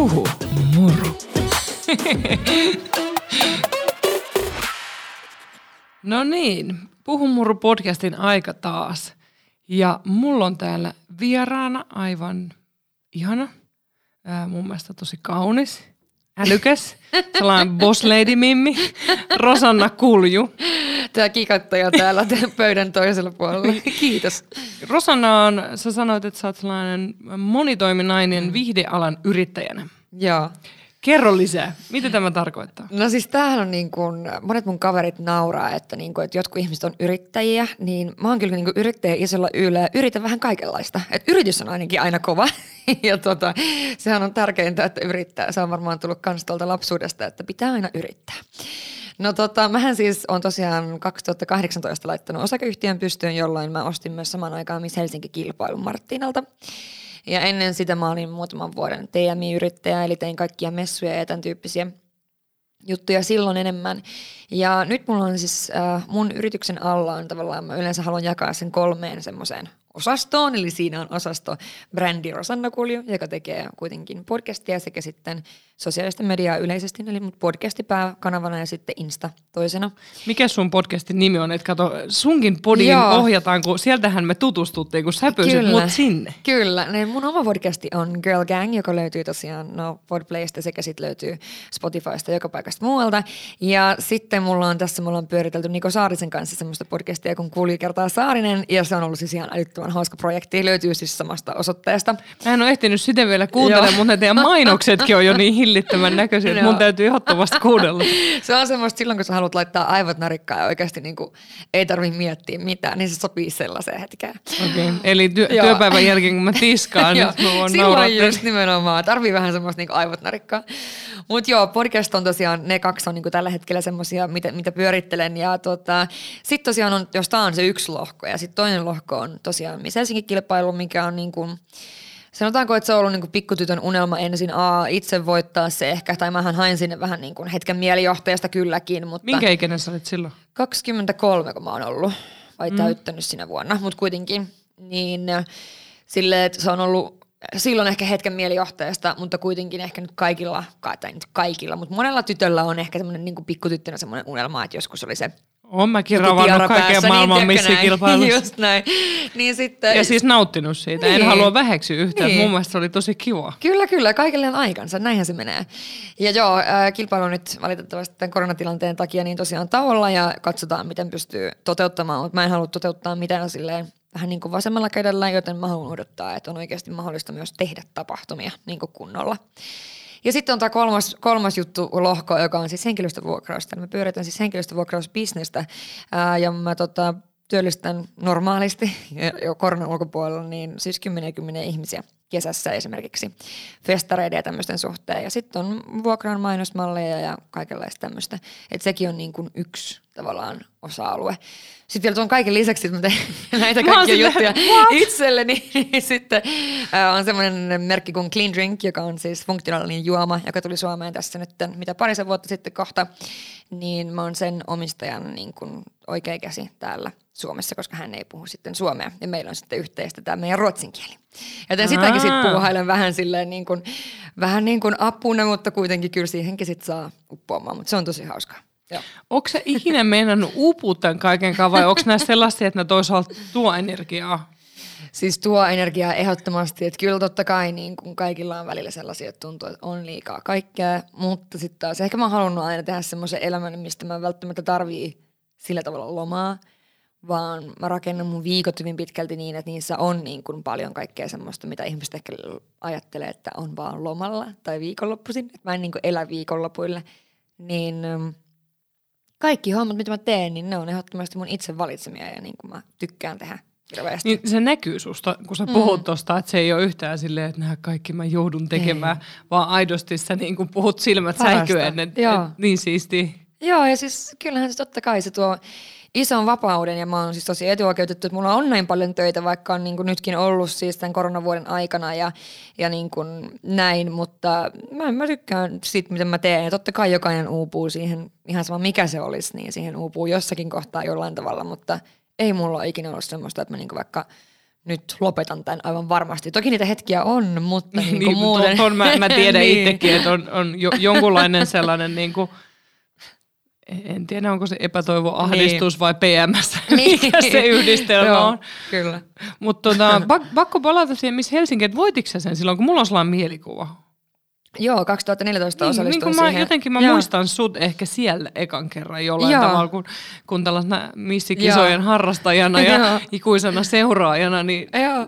Puhu muru. no niin, Puhu muru podcastin aika taas. Ja mulla on täällä vieraana aivan ihana, ää, mun mielestä tosi kaunis, älykäs, sellainen boss lady mimmi, Rosanna Kulju. Tämä kikattaja täällä pöydän toisella puolella. Kiitos. Rosanna on, sä sanoit, että sä oot sellainen monitoiminainen viihdealan yrittäjänä. Joo. Kerro lisää. Mitä tämä tarkoittaa? No siis tämähän on niin kuin, monet mun kaverit nauraa, että, niin kuin, että jotkut ihmiset on yrittäjiä, niin mä oon kyllä niin kuin yrittäjä isolla yle yritän vähän kaikenlaista. Et yritys on ainakin aina kova ja tota, sehän on tärkeintä, että yrittää. Se on varmaan tullut kans tuolta lapsuudesta, että pitää aina yrittää. No tota, mähän siis on tosiaan 2018 laittanut osakeyhtiön pystyyn, jolloin mä ostin myös saman aikaan Miss Helsinki kilpailun Marttinalta. Ja ennen sitä mä olin muutaman vuoden TMI-yrittäjä, eli tein kaikkia messuja ja tämän tyyppisiä juttuja silloin enemmän. Ja nyt mulla on siis, äh, mun yrityksen alla on tavallaan, mä yleensä haluan jakaa sen kolmeen semmoiseen osastoon, eli siinä on osasto brändi Rosanna Kulju, joka tekee kuitenkin podcastia sekä sitten sosiaalista mediaa yleisesti, eli podcasti pääkanavana ja sitten Insta toisena. Mikä sun podcastin nimi on? Et kato, sunkin podiin Joo. ohjataan, kun sieltähän me tutustuttiin, kun sä pyysit mut sinne. Kyllä, niin mun oma podcasti on Girl Gang, joka löytyy tosiaan no, Podplaysta sekä sitten löytyy Spotifysta joka paikasta muualta. Ja sitten mulla on tässä, mulla on pyöritelty Niko Saarisen kanssa semmoista podcastia, kun kuuli kertaa Saarinen, ja se on ollut siis ihan älyttömän hauska projekti. Löytyy siis samasta osoitteesta. Mä en ole ehtinyt sitä vielä kuuntelemaan, mutta ne teidän mainoksetkin on jo niin hillittömän näköisiä, että mun täytyy ehdottomasti kuunnella. se on semmoista silloin, kun sä haluat laittaa aivot narikkaan ja oikeasti niin kuin ei tarvitse miettiä mitään, niin se sopii sellaiseen hetkeen. Okei, okay. eli työ, työpäivän jälkeen kun mä tiskaan, niin mä voin Silloin just nimenomaan, tarvii vähän semmoista niin aivot narikkaa. Mutta joo, podcast on tosiaan, ne kaksi on niin kuin tällä hetkellä semmoisia, mitä, mitä pyörittelen. Ja tota, sitten tosiaan on, jos tämä on se yksi lohko ja sitten toinen lohko on tosiaan Miss Helsingin kilpailu, mikä on niin kuin, Sanotaanko, että se on ollut niin kuin pikkutytön unelma ensin A, itse voittaa se ehkä, tai mähän hain sinne vähän niin kuin hetken mielijohtajasta kylläkin. Mutta Minkä ikäinen sä olit silloin? 23, kun mä oon ollut, vai mm. täyttänyt sinä vuonna, mutta kuitenkin. Niin silleen, että se on ollut silloin ehkä hetken mielijohtajasta, mutta kuitenkin ehkä nyt kaikilla, tai nyt kaikilla, mutta monella tytöllä on ehkä semmoinen niin pikkutyttönä semmoinen unelma, että joskus oli se on mäkin ravannut kaiken maailman niin, missikilpailussa. Just näin. Niin sitten, ja siis nauttinut siitä. Niin. En halua väheksyä yhtään. Niin. Mun mielestä se oli tosi kiva. Kyllä, kyllä. Kaikille on aikansa. Näinhän se menee. Ja joo, äh, kilpailu nyt valitettavasti tämän koronatilanteen takia niin tosiaan tauolla ja katsotaan, miten pystyy toteuttamaan. Mutta mä en halua toteuttaa mitään silleen vähän niin kuin vasemmalla kädellä, joten mä haluan odottaa, että on oikeasti mahdollista myös tehdä tapahtumia niin kuin kunnolla. Ja sitten on tämä kolmas, kolmas juttu lohko, joka on siis henkilöstövuokrausta. Me pyöritän siis henkilöstövuokrausbisnestä ää, ja mä tota, työllistän normaalisti jo koronan ulkopuolella niin siis kymmeniä kymmeniä ihmisiä kesässä esimerkiksi festareiden ja tämmöisten suhteen. Ja sitten on vuokran mainosmalleja ja kaikenlaista tämmöistä. Että sekin on niin kuin yksi tavallaan osa-alue. Sitten vielä tuon kaiken lisäksi, että mä teen näitä kaikkia juttuja what? itselleni, niin sitten äh, on semmoinen merkki kuin Clean Drink, joka on siis funktionaalinen juoma, joka tuli Suomeen tässä nyt mitä parisen vuotta sitten kohta. Niin mä oon sen omistajan niin kuin oikea käsi täällä Suomessa, koska hän ei puhu sitten suomea. Ja meillä on sitten yhteistä tämä meidän ruotsin kieli. Joten sitäkin sitten puuhailen vähän silleen niin kuin, vähän niin kuin apuna, mutta kuitenkin kyllä siihenkin sitten saa uppoamaan. Mutta se on tosi hauskaa. Onko se ikinä meinannut uupua tämän kaiken kanssa vai onko nämä sellaisia, että ne toisaalta tuo energiaa? Siis tuo energiaa ehdottomasti, että kyllä totta kai niin kun kaikilla on välillä sellaisia, että tuntuu, että on liikaa kaikkea, mutta sitten taas ehkä mä oon halunnut aina tehdä semmoisen elämän, mistä mä välttämättä tarvii sillä tavalla lomaa, vaan mä rakennan mun viikot hyvin pitkälti niin, että niissä on niin kuin paljon kaikkea semmoista, mitä ihmiset ehkä ajattelee, että on vaan lomalla tai viikonloppuisin. Että mä en niin kuin elä viikonlopuille. Niin kaikki hommat, mitä mä teen, niin ne on ehdottomasti mun itse valitsemia ja niin kuin mä tykkään tehdä hirveästi. Niin se näkyy susta, kun sä puhut mm. tosta, että se ei ole yhtään silleen, että nämä kaikki mä joudun tekemään, ei. vaan aidosti sä niin kuin puhut silmät säikyen, että et, niin siisti. Joo, ja siis kyllähän se totta kai se tuo ison vapauden ja mä oon siis tosi etuoikeutettu, että mulla on näin paljon töitä, vaikka on niin kuin nytkin ollut siis tämän koronavuoden aikana ja, ja niin kuin näin, mutta mä, mä tykkään siitä, miten mä teen. Ja totta kai jokainen uupuu siihen, ihan sama mikä se olisi, niin siihen uupuu jossakin kohtaa jollain tavalla, mutta ei mulla ole ikinä ollut semmoista, että mä niin kuin vaikka nyt lopetan tämän aivan varmasti. Toki niitä hetkiä on, mutta niin, niin, muuten... Ton, mä, mä tiedän Niin. itsekin, että on, on jo, jonkunlainen sellainen niin kuin, en tiedä onko se epätoivo, ahdistus vai PMS, mikä se yhdistelmä Niin. Joo, on. Kyllä. Mutta tota, pak, pakko palata siihen, missä Helsinki, että sen silloin, kun mulla on sellainen mielikuva. Joo, 2014 Niin, osallistuin niin kuin mä, siihen. jotenkin mä Joo. muistan sut ehkä siellä ekan kerran jollain Joo. tavalla, kun, kun tällaisena missikisojen Joo. harrastajana ja Joo. ikuisena seuraajana, niin Joo.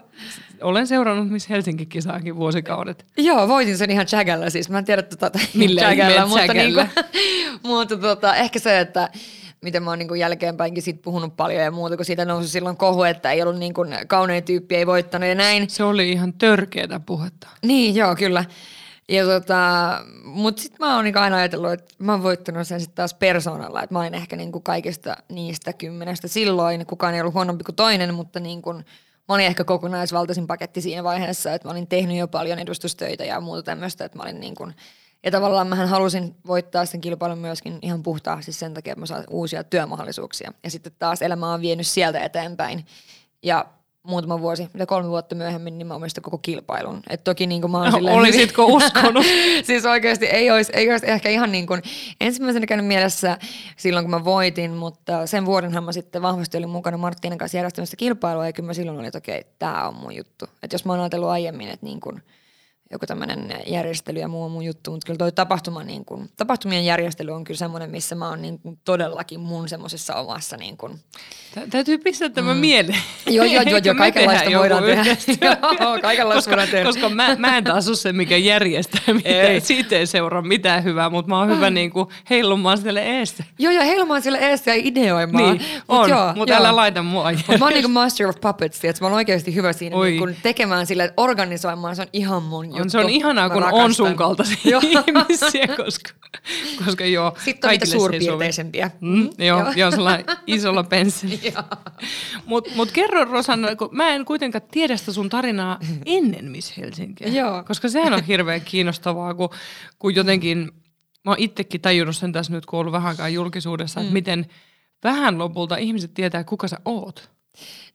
olen seurannut Miss Helsinki-kisaakin vuosikaudet. Joo, voitin sen ihan Jagalla siis. Mä en tiedä tota, Millä ihmeen mutta, Jagalla? niinku, mutta tota, ehkä se, että miten mä oon niinku jälkeenpäinkin siitä puhunut paljon ja muuta, kun siitä nousi silloin kohu, että ei ollut niinku kaunein tyyppi, ei voittanut ja näin. Se oli ihan törkeätä puhetta. Niin, joo, kyllä. Ja tota, mut sit mä oon niinku aina ajatellut, että mä oon voittanut sen sitten taas persoonalla, että mä olin ehkä niinku kaikista niistä kymmenestä silloin, kukaan ei ollut huonompi kuin toinen, mutta niinku, mä olin ehkä kokonaisvaltaisin paketti siinä vaiheessa, että mä olin tehnyt jo paljon edustustöitä ja muuta tämmöistä, että mä olin niinku, ja tavallaan mähän halusin voittaa sen kilpailun myöskin ihan puhtaasti sen takia, että mä saan uusia työmahdollisuuksia. Ja sitten taas elämä on vienyt sieltä eteenpäin. Ja muutama vuosi, mitä kolme vuotta myöhemmin, niin mä omistan koko kilpailun. Et toki niin kuin mä oon No, silleen olisitko uskonut? siis oikeasti ei olisi, ei olisi ehkä ihan niin kuin ensimmäisenä käynyt mielessä silloin, kun mä voitin, mutta sen vuodenhan mä sitten vahvasti olin mukana Marttinen kanssa järjestämässä kilpailua, ja kyllä mä silloin olin, että okei, tämä on mun juttu. Että jos mä oon ajatellut aiemmin, että niin kuin joku tämmöinen järjestely ja muu on mun juttu, mutta kyllä toi tapahtuma, niin kuin, tapahtumien järjestely on kyllä semmoinen, missä mä oon niin kuin todellakin mun semmoisessa omassa niin kuin, Tä- Täytyy pistää tämä mm. mieleen. Joo, joo, joo, joo, kaikenlaista voidaan tehdä. Joo, kaikenlaista koska, voidaan tehdä. Koska mä, mä en taas ole se, mikä järjestää mitään. Ei. Siitä ei seuraa mitään hyvää, mutta mä oon hyvä niin kuin heilumaan sille eessä. Joo, joo, heilumaan sille eessä ja ideoimaan. Niin, on, joo, mutta älä laita mua Mut mä oon niinku master of puppets, että mä oon oikeasti hyvä siinä Oi. niinku tekemään sille, että organisoimaan, se on ihan mun juttu. On, se on ihanaa, kun rakastan. on sun kaltaisia ihmisiä, koska, koska joo, Sitten on niitä suurpiirteisempiä. Mm, joo, Joo. joo, sellainen isolla pensselillä. Mutta mut kerro Rosanna, kun mä en kuitenkaan tiedä sitä sun tarinaa ennen Miss Helsinkiä. Joo. Koska sehän on hirveän kiinnostavaa, kun, kun jotenkin, mä oon itsekin tajunnut sen tässä nyt, kun ollut vähän julkisuudessa, Mm. että miten vähän lopulta ihmiset tietää, kuka sä oot.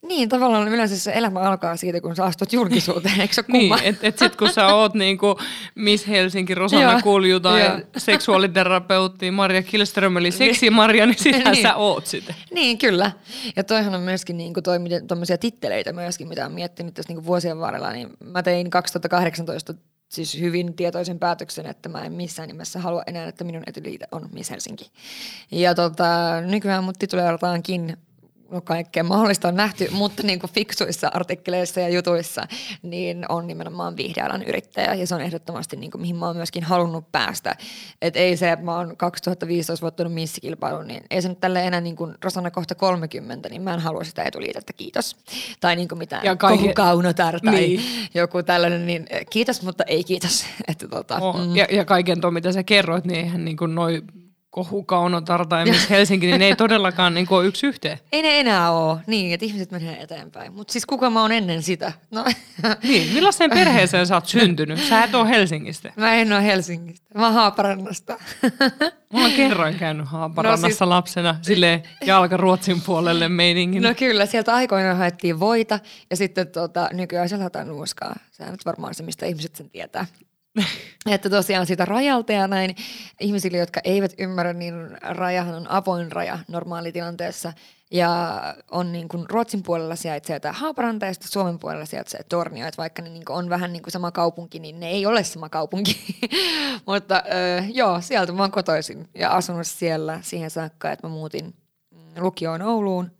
Niin, tavallaan yleensä se elämä alkaa siitä, kun sä astut julkisuuteen, eikö se Niin, kumma? että et sit kun sä oot niinku Miss Helsinki, Rosanna Kulju tai seksuaaliterapeutti Maria Kilström, eli seksimaria, niin sitähän Niin. sä oot sitä. Niin, kyllä. Ja toihan on myöskin niinku toi, miten, tommosia titteleitä myöskin, mitä on miettinyt tässä niinku vuosien varrella. Niin mä tein 2018 siis hyvin tietoisen päätöksen, että mä en missään nimessä halua enää, että minun etyliite on Miss Helsinki. Ja tota, nykyään mut tituleerataankin no kaikkea mahdollista on nähty, mutta niin kuin fiksuissa artikkeleissa ja jutuissa, niin on nimenomaan viihdealan yrittäjä ja se on ehdottomasti niin kuin, mihin mä oon myöskin halunnut päästä. Et ei se, että mä oon 2015 voittanut missikilpailun, niin ei se nyt tälle enää niin kuin Rosanna kohta 30, niin mä en halua sitä etuliitettä, kiitos. Tai niin kuin mitään Ja kaiken- kohukaunotar tai Niin. joku tällainen, niin eh, kiitos, mutta ei kiitos. Että tota, Oh, ja, ja kaiken tuon, mitä sä kerroit, niin eihän niin kuin noi kohukaunotar tai Miss Helsinki, niin ne ei todellakaan niin ole yksi yhteen. Ei ne enää ole, niin, että ihmiset menee eteenpäin. Mutta siis kuka mä oon ennen sitä? No, Niin, millaiseen perheeseen sä oot syntynyt? Sä et ole Helsingistä. Mä en ole Helsingistä. Mä oon Haaparannasta. Mä oon kerroin käynyt Haaparannassa No siis- lapsena sille jalka Ruotsin puolelle meiningin. No kyllä, sieltä aikoinaan haettiin voita ja sitten tota, nykyään haetaan nuuskaa. Sehän nyt varmaan se, mistä ihmiset sen tietää. että tosiaan siitä rajalta ja näin ihmisille, jotka eivät ymmärrä, niin rajahan on avoin raja normaalitilanteessa. Ja on niin kuin Ruotsin puolella sijaitsee tämä Haaparanta ja sitten Suomen puolella sijaitsee Tornio. Että vaikka ne niin kuin on vähän niin kuin sama kaupunki, niin ne ei ole sama kaupunki. Mutta öö, joo, sieltä mä oon kotoisin ja asunut siellä siihen saakka, että mä muutin mm, lukioon Ouluun.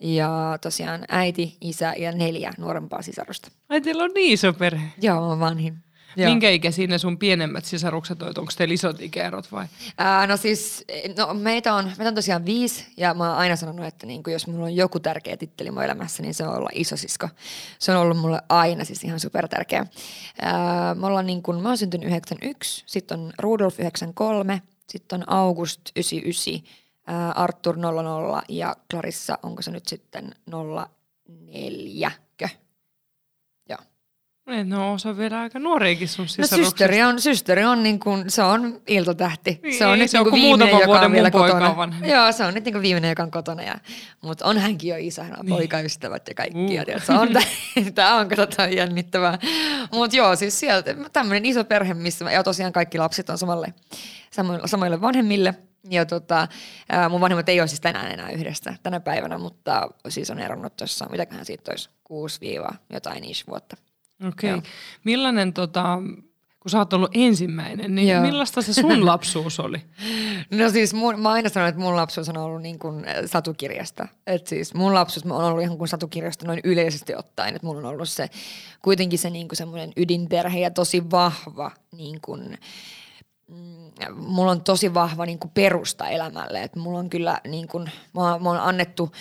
Ja tosiaan äiti, isä ja neljä nuorempaa sisarusta. Ai teillä on niin iso perhe. Joo, mä oon vanhin. Joo. Minkä ikäisiä ne sun pienemmät sisarukset olet? Onko teillä isot ikäerot vai? Ää, no siis, no meitä on, meitä on tosiaan viisi ja mä oon aina sanonut, että niin jos mulla on joku tärkeä titteli mun elämässä, niin se on olla isosisko. Se on ollut mulle aina siis ihan super tärkeä. Ää, me ollaan niin kuin, mä oon syntynyt 91, sitten on Rudolf 93, sitten on August 99, ää, Arthur 00 ja Clarissa, onko se nyt sitten 04? No se on vielä aika nuoriakin sun No sisaruksista. systeri on, systeri on niin kuin, se on iltatähti. Niin, se on nyt se on niin kuin viimeinen, joka on vielä kotona. on vanhempi. Joo, se on nyt niin kuin viimeinen, joka on kotona. Ja, mutta on hänkin jo isä, hän on Niin. poikaystävät ja kaikki. Uh. Ja tiedät, se on, tämä on katsotaan jännittävää. Mutta joo, siis sieltä tämmöinen iso perhe, missä, ja tosiaan kaikki lapset on samalle, samoille, vanhemmille. Ja tota, mun vanhemmat ei ole siis tänään enää yhdessä tänä päivänä, mutta siis on eronnut tuossa, mitäköhän siitä olisi, 6- jotain vuotta. Okei. Okay. Millainen, tota, kun sä oot ollut ensimmäinen, niin Joo. millaista se sun lapsuus oli? No siis mun, mä aina sanon, että mun lapsuus on ollut niin kuin satukirjasta. Et siis mun lapsuus on ollut ihan kuin satukirjasta noin yleisesti ottaen. Että mulla on ollut se kuitenkin se niin kuin semmoinen ydinperhe ja tosi vahva niin kuin, mm, mulla on tosi vahva niin kuin perusta elämälle. Et mulla on kyllä niin kuin, mä, mä on annettu,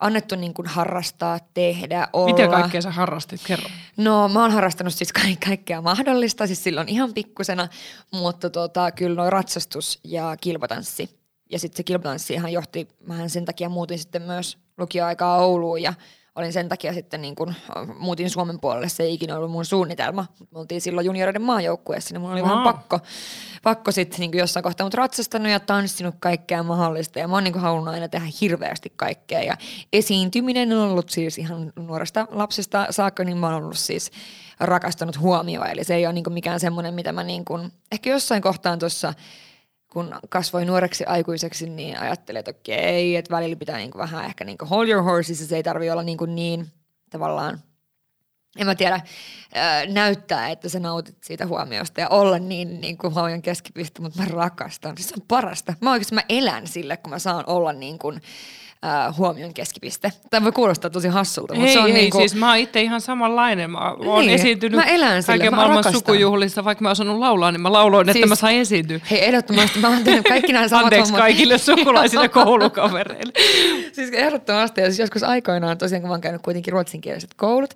annettu niin kuin harrastaa, tehdä, olla. Mitä kaikkea sä harrastit? Kerro. No mä oon harrastanut siis ka- kaikkea mahdollista, siis silloin ihan pikkusena, mutta tota, kyllä noin ratsastus ja kilpatanssi. Ja sitten se kilpatanssi ihan johti, mähän sen takia muutin sitten myös lukioaikaa Ouluun ja olin sen takia sitten niin kun, muutin Suomen puolelle, se ei ikinä ollut mun suunnitelma. Me oltiin silloin junioreiden maajoukkueessa, niin mun oli Wow. vähän pakko, pakko sitten niin jossain kohtaa, mutta ratsastanut ja tanssinut kaikkea mahdollista ja mä oon niin halunnut aina tehdä hirveästi kaikkea ja esiintyminen on ollut siis ihan nuoresta lapsesta saakka, niin mä oon ollut siis rakastanut huomioon, eli se ei ole niin mikään semmoinen, mitä mä niin kuin, ehkä jossain kohtaan tuossa kun kasvoin nuoreksi aikuiseksi, niin ajattelin, että okei, että välillä pitää niinku vähän ehkä niinku hold your horses, se ei tarvi olla niinku niin tavallaan, en mä tiedä, ää, näyttää, että sä nautit siitä huomiosta ja olla niin, niin kuin huomion keskipiste, mutta mä rakastan. Se on parasta. Mä oikeasti mä elän sille, kun mä saan olla niin kuin, ää, huomion keskipiste. Tämä voi kuulostaa tosi hassulta, mutta Ei, se on ei, niin kuin, siis mä oon itse ihan samanlainen. Mä oon Niin, esiintynyt mä elän sillä, kaiken mä maailman rakastan. sukujuhlissa, vaikka mä oon osannut laulaa, niin mä lauloin, että Siis- mä sain esiintyä. hei ehdottomasti, mä oon tehnyt kaikki nämä samat Anteeksi hommat. kaikille sukulaisille koulukavereille. Siis ehdottomasti, ja siis joskus aikoinaan tosiaan, kun mä oon käynyt kuitenkin ruotsinkieliset koulut,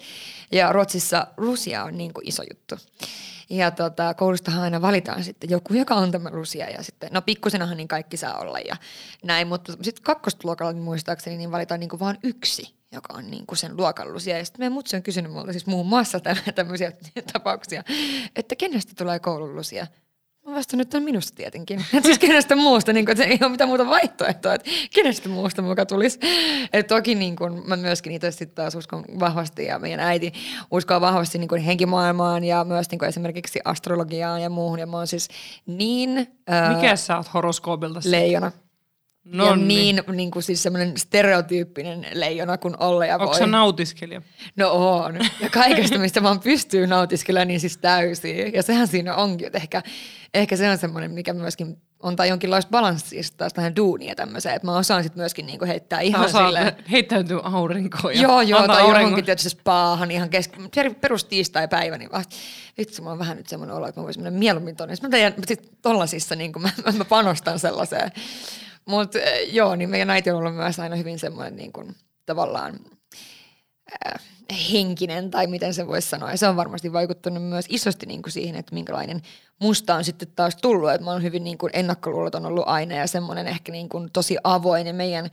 ja Ruotsissa Lucia on niin kuin iso juttu. Ja tota, koulustahan aina valitaan sitten joku, joka on tämä Lucia, ja sitten, no pikkusenahan niin kaikki saa olla ja näin, mutta sitten kakkostuluokalla niin muistaakseni niin valitaan niin kuin vaan yksi, joka on niin kuin sen luokan Lucia. Ja sitten meidän mutsi on kysynyt multa siis muun muassa tä- tämmöisiä tapauksia, että kenestä tulee koulun Vastannut, että on minusta tietenkin. Et siis kenestä muusta, niin kun, että ei ole mitään muuta vaihtoehtoa, että kenestä muusta muka tulisi. Et toki niin kun, mä myöskin itse sitten taas uskon vahvasti ja meidän äiti uskoo vahvasti niin kun henkimaailmaan ja myös niin kun esimerkiksi astrologiaan ja muuhun. Ja mä oon siis niin ää, Mikä sä oot horoskoobilta? leijona. No ja niin, niin kuin siis semmoinen stereotyyppinen leijona kuin olla ja Onko voi. sä nautiskelija? No on. Ja kaikesta, mistä vaan pystyy nautiskelemaan, niin siis täysin. Ja sehän siinä onkin, että ehkä, ehkä se on semmoinen, mikä myöskin on tai jonkinlaista balanssia sit taas tähän duunia tämmöiseen. Että mä osaan sitten myöskin niinku heittää ihan Osaa silleen. heittäytyy aurinkoon ja Joo, joo, tai auringon- johonkin tietysti spaahan ihan kesk... per- perus tiistai-päivä, niin vasta, vitsi, mulla on vähän nyt semmoinen olo, että mä voisin mennä mieluummin tonne. Sitten mä teidän, sit tollasissa niin mä, mä panostan sellaiseen. Mutta joo, niin meidän äiti on ollut myös aina hyvin semmoinen niin kuin, tavallaan äh, henkinen tai miten se voisi sanoa. Ja se on varmasti vaikuttanut myös isosti niin kuin siihen, että minkälainen musta on sitten taas tullut. Että mä oon hyvin niin kuin ennakkoluuloton ollut aina ja semmoinen ehkä niin kuin tosi avoin ja meidän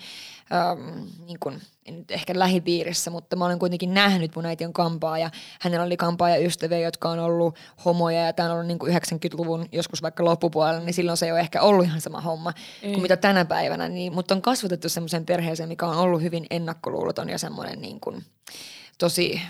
ähm, niin kuin, en nyt ehkä lähipiirissä, mutta mä olen kuitenkin nähnyt, mun äiti on kampaa ja hänellä oli kampaa ja ystäviä, jotka on ollut homoja ja tämä on ollut niin kuin 90-luvun joskus vaikka loppupuolella, niin silloin se ei ole ehkä ollut ihan sama homma ei. kuin mitä tänä päivänä, niin, mutta on kasvatettu semmoiseen perheeseen, mikä on ollut hyvin ennakkoluuloton ja semmoinen niin kuin, tosi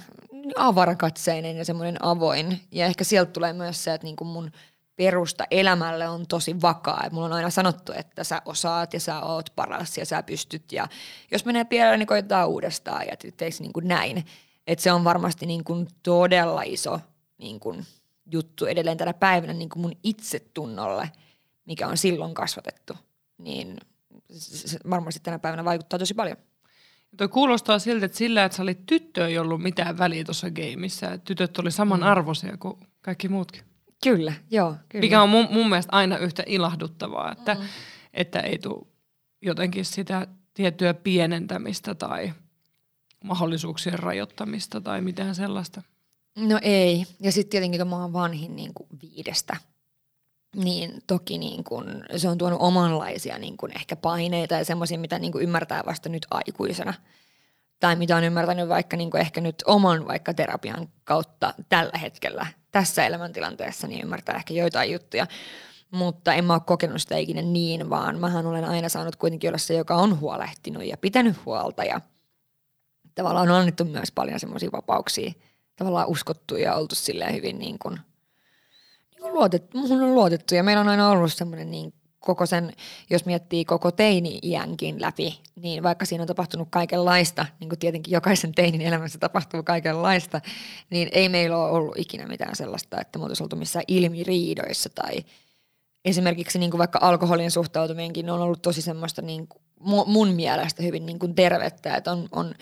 avarakatseinen ja semmoinen avoin. Ja ehkä sieltä tulee myös se, että niin kuin mun perusta elämälle on tosi vakaa. Et mulla on aina sanottu, että sä osaat ja sä oot paras ja sä pystyt. Ja jos menee pieleen, niin koitetaan uudestaan ja teiksi niin kuin näin. Että se on varmasti niin kuin todella iso niin kuin juttu edelleen tänä päivänä niin kuin mun itsetunnolle, mikä on silloin kasvatettu. Niin se varmasti tänä päivänä vaikuttaa tosi paljon. Toi kuulostaa siltä, että sillä, että sä olit tyttö, ei ollut mitään väliä tuossa gameissa. että Tytöt oli samanarvoisia kuin kaikki muutkin. Kyllä, joo. Kyllä. Mikä on mun, mun mielestä aina yhtä ilahduttavaa, että, mm. että ei tule jotenkin sitä tiettyä pienentämistä tai mahdollisuuksien rajoittamista tai mitään sellaista. No ei. Ja sitten tietenkin, kun mä oon vanhin niin kuin viidestä, niin toki niin kuin, se on tuonut omanlaisia niin kuin ehkä paineita ja semmoisia, mitä niin kuin ymmärtää vasta nyt aikuisena. tai mitä on ymmärtänyt vaikka niin ehkä nyt oman vaikka terapian kautta tällä hetkellä tässä elämäntilanteessa, niin ymmärtää ehkä joitain juttuja. Mutta en mä ole kokenut sitä ikinä niin, vaan mähän olen aina saanut kuitenkin olla se, joka on huolehtinut ja pitänyt huolta ja tavallaan on annettu myös paljon semmoisia vapauksia, tavallaan uskottu ja oltu silleen hyvin niin kuin luotettu, muhun on luotettu ja meillä on aina ollut semmoinen niin koko sen, jos miettii koko teini-iänkin läpi, niin vaikka siinä on tapahtunut kaikenlaista, niin kuin tietenkin jokaisen teinin elämässä tapahtuu kaikenlaista, niin ei meillä ole ollut ikinä mitään sellaista, että me oltaisiin oltu missään ilmiriidoissa tai esimerkiksi niin kuin vaikka alkoholin suhtautumienkin on ollut tosi semmoista niin kuin mun mielestä hyvin niin kuin tervettä, että on, on,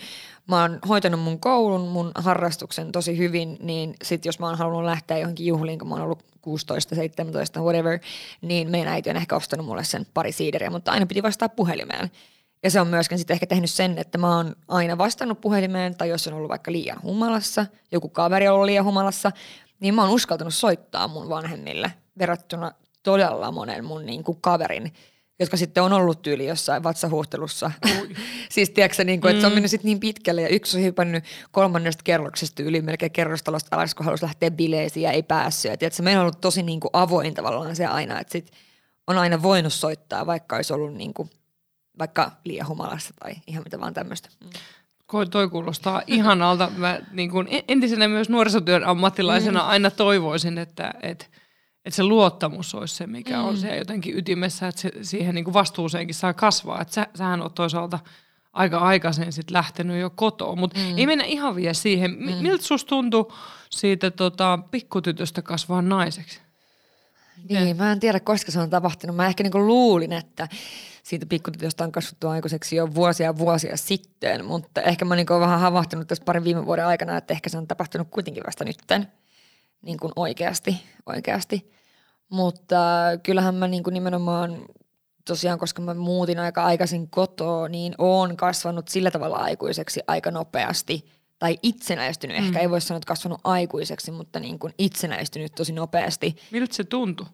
mä oon hoitanut mun koulun, mun harrastuksen tosi hyvin, niin sit jos mä oon halunnut lähteä johonkin juhliin, kun mä oon ollut 16, 17, whatever, niin meidän äiti on ehkä ostanut mulle sen pari siideriä, mutta aina piti vastaa puhelimeen. Ja se on myöskin sitten ehkä tehnyt sen, että mä oon aina vastannut puhelimeen, tai jos on ollut vaikka liian humalassa, joku kaveri on ollut liian humalassa, niin mä oon uskaltanut soittaa mun vanhemmille verrattuna todella monen mun niin kuin kaverin, jotka sitten on ollut tyyli jossain vatsahuhtelussa. siis tiedätkö niin kuin, että mm. se on mm. mennyt sitten niin pitkälle ja yksi on hypännyt kolmannesta kerroksesta yli melkein kerrostalosta alas, kun halusi lähteä bileisiin ja ei päässyt. Ja tiedätkö, meillä on ollut tosi niin kuin avoin tavallaan se aina, että sit on aina voinut soittaa, vaikka olisi ollut niin kuin, vaikka liian humalassa tai ihan mitä vaan tämmöistä. Mm. Toi kuulostaa ihanalta. Mä niin kuin entisenä myös nuorisotyön ammattilaisena mm. aina toivoisin, että, että että se luottamus olisi se, mikä mm. on se jotenkin ytimessä, että se, siihen niin kuin vastuuseenkin saa kasvaa. Että sä, sähän oot toisaalta aika aikaisin sit lähtenyt jo kotoa, mutta mm. ei mennä ihan vielä siihen. Mm. Miltä susta tuntui siitä tota, pikkutytöstä kasvaa naiseksi? Niin, mä en tiedä, koska se on tapahtunut. Mä ehkä niinku luulin, että siitä pikkutytöstä on kasvattu aikuiseksi jo vuosia ja vuosia sitten, mutta ehkä mä niinku vähän havahtunut tässä parin viime vuoden aikana, että ehkä se on tapahtunut kuitenkin vasta nytten niin kuin oikeasti, oikeasti. Mutta kyllähän mä niin kuin nimenomaan tosiaan, koska mä muutin aika aikaisin kotoa, niin oon kasvanut sillä tavalla aikuiseksi aika nopeasti. Tai itsenäistynyt, mm. ehkä ei voi sanoa, että kasvanut aikuiseksi, mutta niin kuin itsenäistynyt tosi nopeasti. Miltä se tuntui?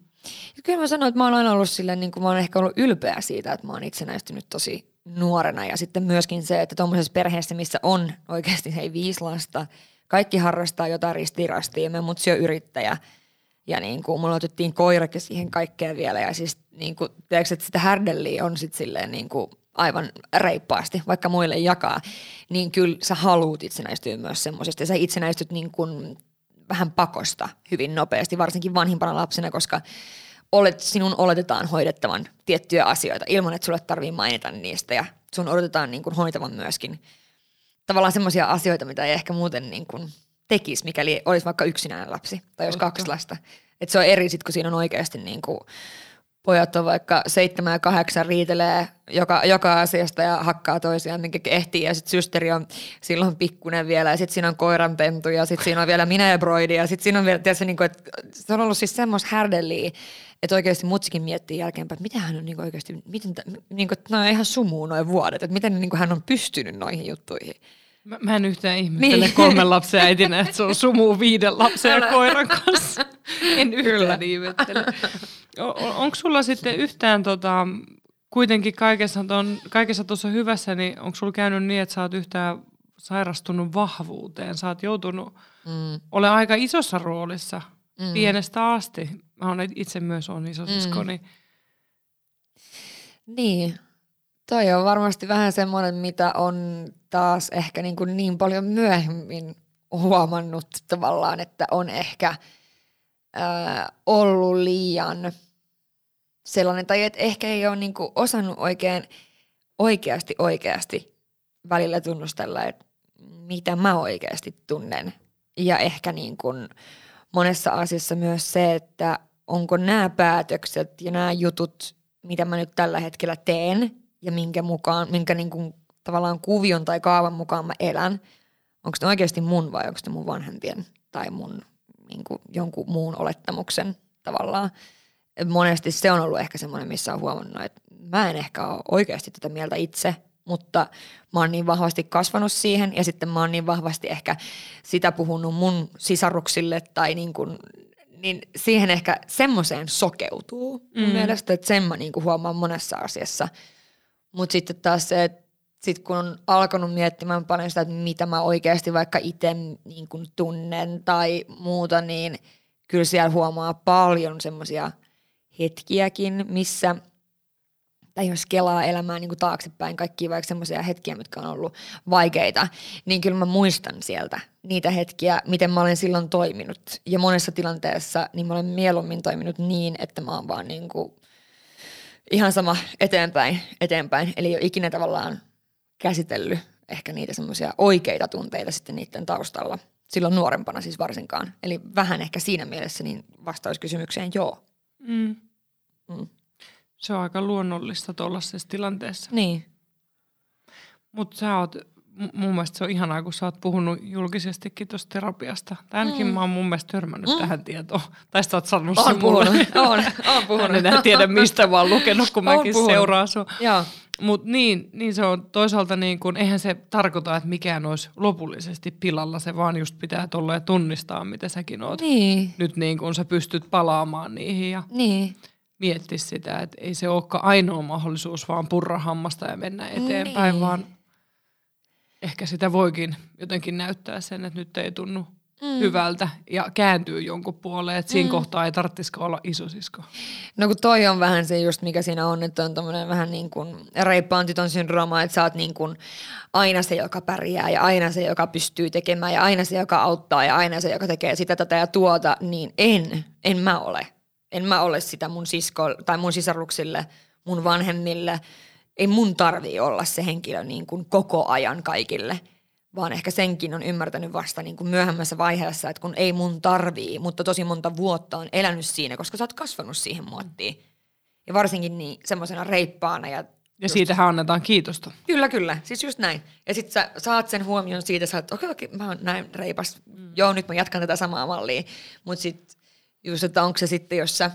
Ja kyllä mä sanoin, että mä oon aina ollut silleen, niin kuin mä oon ehkä ollut ylpeä siitä, että mä oon itsenäistynyt tosi nuorena. Ja sitten myöskin se, että tuommoisessa perheessä, missä on oikeasti hei viisi lasta – kaikki harrastaa jotain ristirastia, me mutsi on yrittäjä. Ja niin kuin, mulla otettiin koirakin siihen kaikkeen vielä. Ja siis niin kuin, tiedätkö, että sitä härdelliä on sitten silleen niin kuin aivan reippaasti, vaikka muille jakaa. Niin kyllä sä haluut itsenäistyä myös semmoisesta. Ja sä itsenäistyt niin kuin vähän pakosta hyvin nopeasti, varsinkin vanhimpana lapsena, koska olet, sinun oletetaan hoidettavan tiettyjä asioita ilman, että sulle tarvii mainita niistä. Ja sun odotetaan niin kuin hoitavan myöskin – tavallaan semmoisia asioita, mitä ei ehkä muuten niin kuin tekisi, mikäli olisi vaikka yksinään lapsi tai jos kaksi lasta. Et se on eri sit, kun siinä on oikeasti niin kuin, pojat on vaikka seitsemän ja kahdeksan riitelee joka, joka asiasta ja hakkaa toisiaan, minkä ehtii. Ja sitten systeri on silloin pikkunen vielä ja sitten siinä on koiranpentu ja sitten siinä on vielä minä ja broidi ja sitten siinä on vielä, tiedätkö, niin kuin, että se on ollut siis semmoista härdelliä, että oikeasti mutsikin miettii jälkeenpäin, että mitä hän on niin oikeasti, miten, niin kuin, no ihan sumuu noin vuodet, että miten niin kuin hän on pystynyt noihin juttuihin. Mä, mä en yhtään ihmettele niin. kolmen lapsen äitinä, että se on sumuu viiden lapsen ja koiran kanssa. En yhtään ihmettele. Onko sulla sitten yhtään tota, kuitenkin kaikessa, ton, kaikessa tuossa hyvässä, niin onko sulla käynyt niin, että sä oot yhtään sairastunut vahvuuteen? Sä oot joutunut mm. ole aika isossa roolissa mm. pienestä asti. Mä olen itse myös on isosisko, mm. niin... Niin, toi on varmasti vähän semmoinen, mitä on taas ehkä niin, kuin niin paljon myöhemmin huomannut tavallaan, että on ehkä ää, ollut liian sellainen, tai että ehkä ei ole niin kuin osannut oikein oikeasti oikeasti välillä tunnustella, että mitä mä oikeasti tunnen. Ja ehkä niin kuin monessa asiassa myös se, että onko nämä päätökset ja nämä jutut, mitä mä nyt tällä hetkellä teen ja minkä mukaan, minkä niin kuin tavallaan kuvion tai kaavan mukaan mä elän, onko ne oikeasti mun vai onko ne mun vanhempien tai mun niin kuin jonkun muun olettamuksen tavallaan. Monesti se on ollut ehkä semmoinen, missä on huomannut, että mä en ehkä ole oikeasti tätä mieltä itse, mutta mä oon niin vahvasti kasvanut siihen ja sitten mä oon niin vahvasti ehkä sitä puhunut mun sisaruksille tai niin kuin, niin siihen ehkä semmoiseen sokeutuu mun mm. mielestä, että sen mä niin kuin huomaan monessa asiassa. Mutta sitten taas se, että sitten kun on alkanut miettimään paljon sitä, että mitä mä oikeasti vaikka itse niin kuin tunnen tai muuta, niin kyllä siellä huomaa paljon semmoisia hetkiäkin, missä – tai jos kelaa elämään niin kuin taaksepäin, kaikki vaikka semmoisia hetkiä, mitkä on ollut vaikeita, niin kyllä mä muistan sieltä niitä hetkiä, miten mä olen silloin toiminut. Ja monessa tilanteessa niin mä olen mieluummin toiminut niin, että mä oon vaan niin kuin ihan sama eteenpäin, eteenpäin. Eli ei ole ikinä tavallaan käsitellyt ehkä niitä semmoisia oikeita tunteita sitten niiden taustalla. Silloin nuorempana siis varsinkaan. Eli vähän ehkä siinä mielessä niin vastaus kysymykseen joo. Mm. Mm. Se on aika luonnollista tuollaisessa tilanteessa. Niin. Mutta sä oot, mun mielestä se on ihanaa, kun sä oot puhunut julkisestikin tuosta terapiasta. Tai ainakin mm. mä oon mun mielestä törmännyt mm. tähän tietoon. Tai sä oot sanonut sen puhunut. mulle. Oon, oon puhunut. en enää tiedä mistä mä oon lukenut, kun mäkin puhunut. seuraan sua. Mutta niin, niin se on toisaalta niin kun, eihän se tarkoita, että mikään olisi lopullisesti pilalla, se vaan just pitää tulla tunnistaa, mitä säkin oot. Niin. Nyt niin kun sä pystyt palaamaan niihin. Ja niin mietti sitä, että ei se olekaan ainoa mahdollisuus vaan purra hammasta ja mennä eteenpäin, niin. vaan ehkä sitä voikin jotenkin näyttää sen, että nyt ei tunnu mm. hyvältä ja kääntyy jonkun puoleen, että siinä mm. kohtaa ei tarvitsisikaan olla isosisko. No kun toi on vähän se just mikä siinä on, että on tämmöinen vähän niin kuin reippaan tytön syndrooma, että sä oot niin kuin aina se, joka pärjää ja aina se, joka pystyy tekemään ja aina se, joka auttaa ja aina se, joka tekee sitä, tätä ja tuota, niin en, en mä ole en mä ole sitä mun sisko tai mun sisaruksille, mun vanhemmille. Ei mun tarvii olla se henkilö niin kuin koko ajan kaikille, vaan ehkä senkin on ymmärtänyt vasta niin kuin myöhemmässä vaiheessa, että kun ei mun tarvii, mutta tosi monta vuotta on elänyt siinä, koska sä oot kasvanut siihen muottiin. Ja varsinkin niin semmoisena reippaana ja ja siitähän annetaan kiitosta. Kyllä, kyllä. Siis just näin. Ja sitten sä saat sen huomion siitä, sä oot, okei, okay, okei, okay, mä oon näin reipas. Mm. Joo, nyt mä jatkan tätä samaa mallia. Mutta sitten just, että onko se sitten, jos sä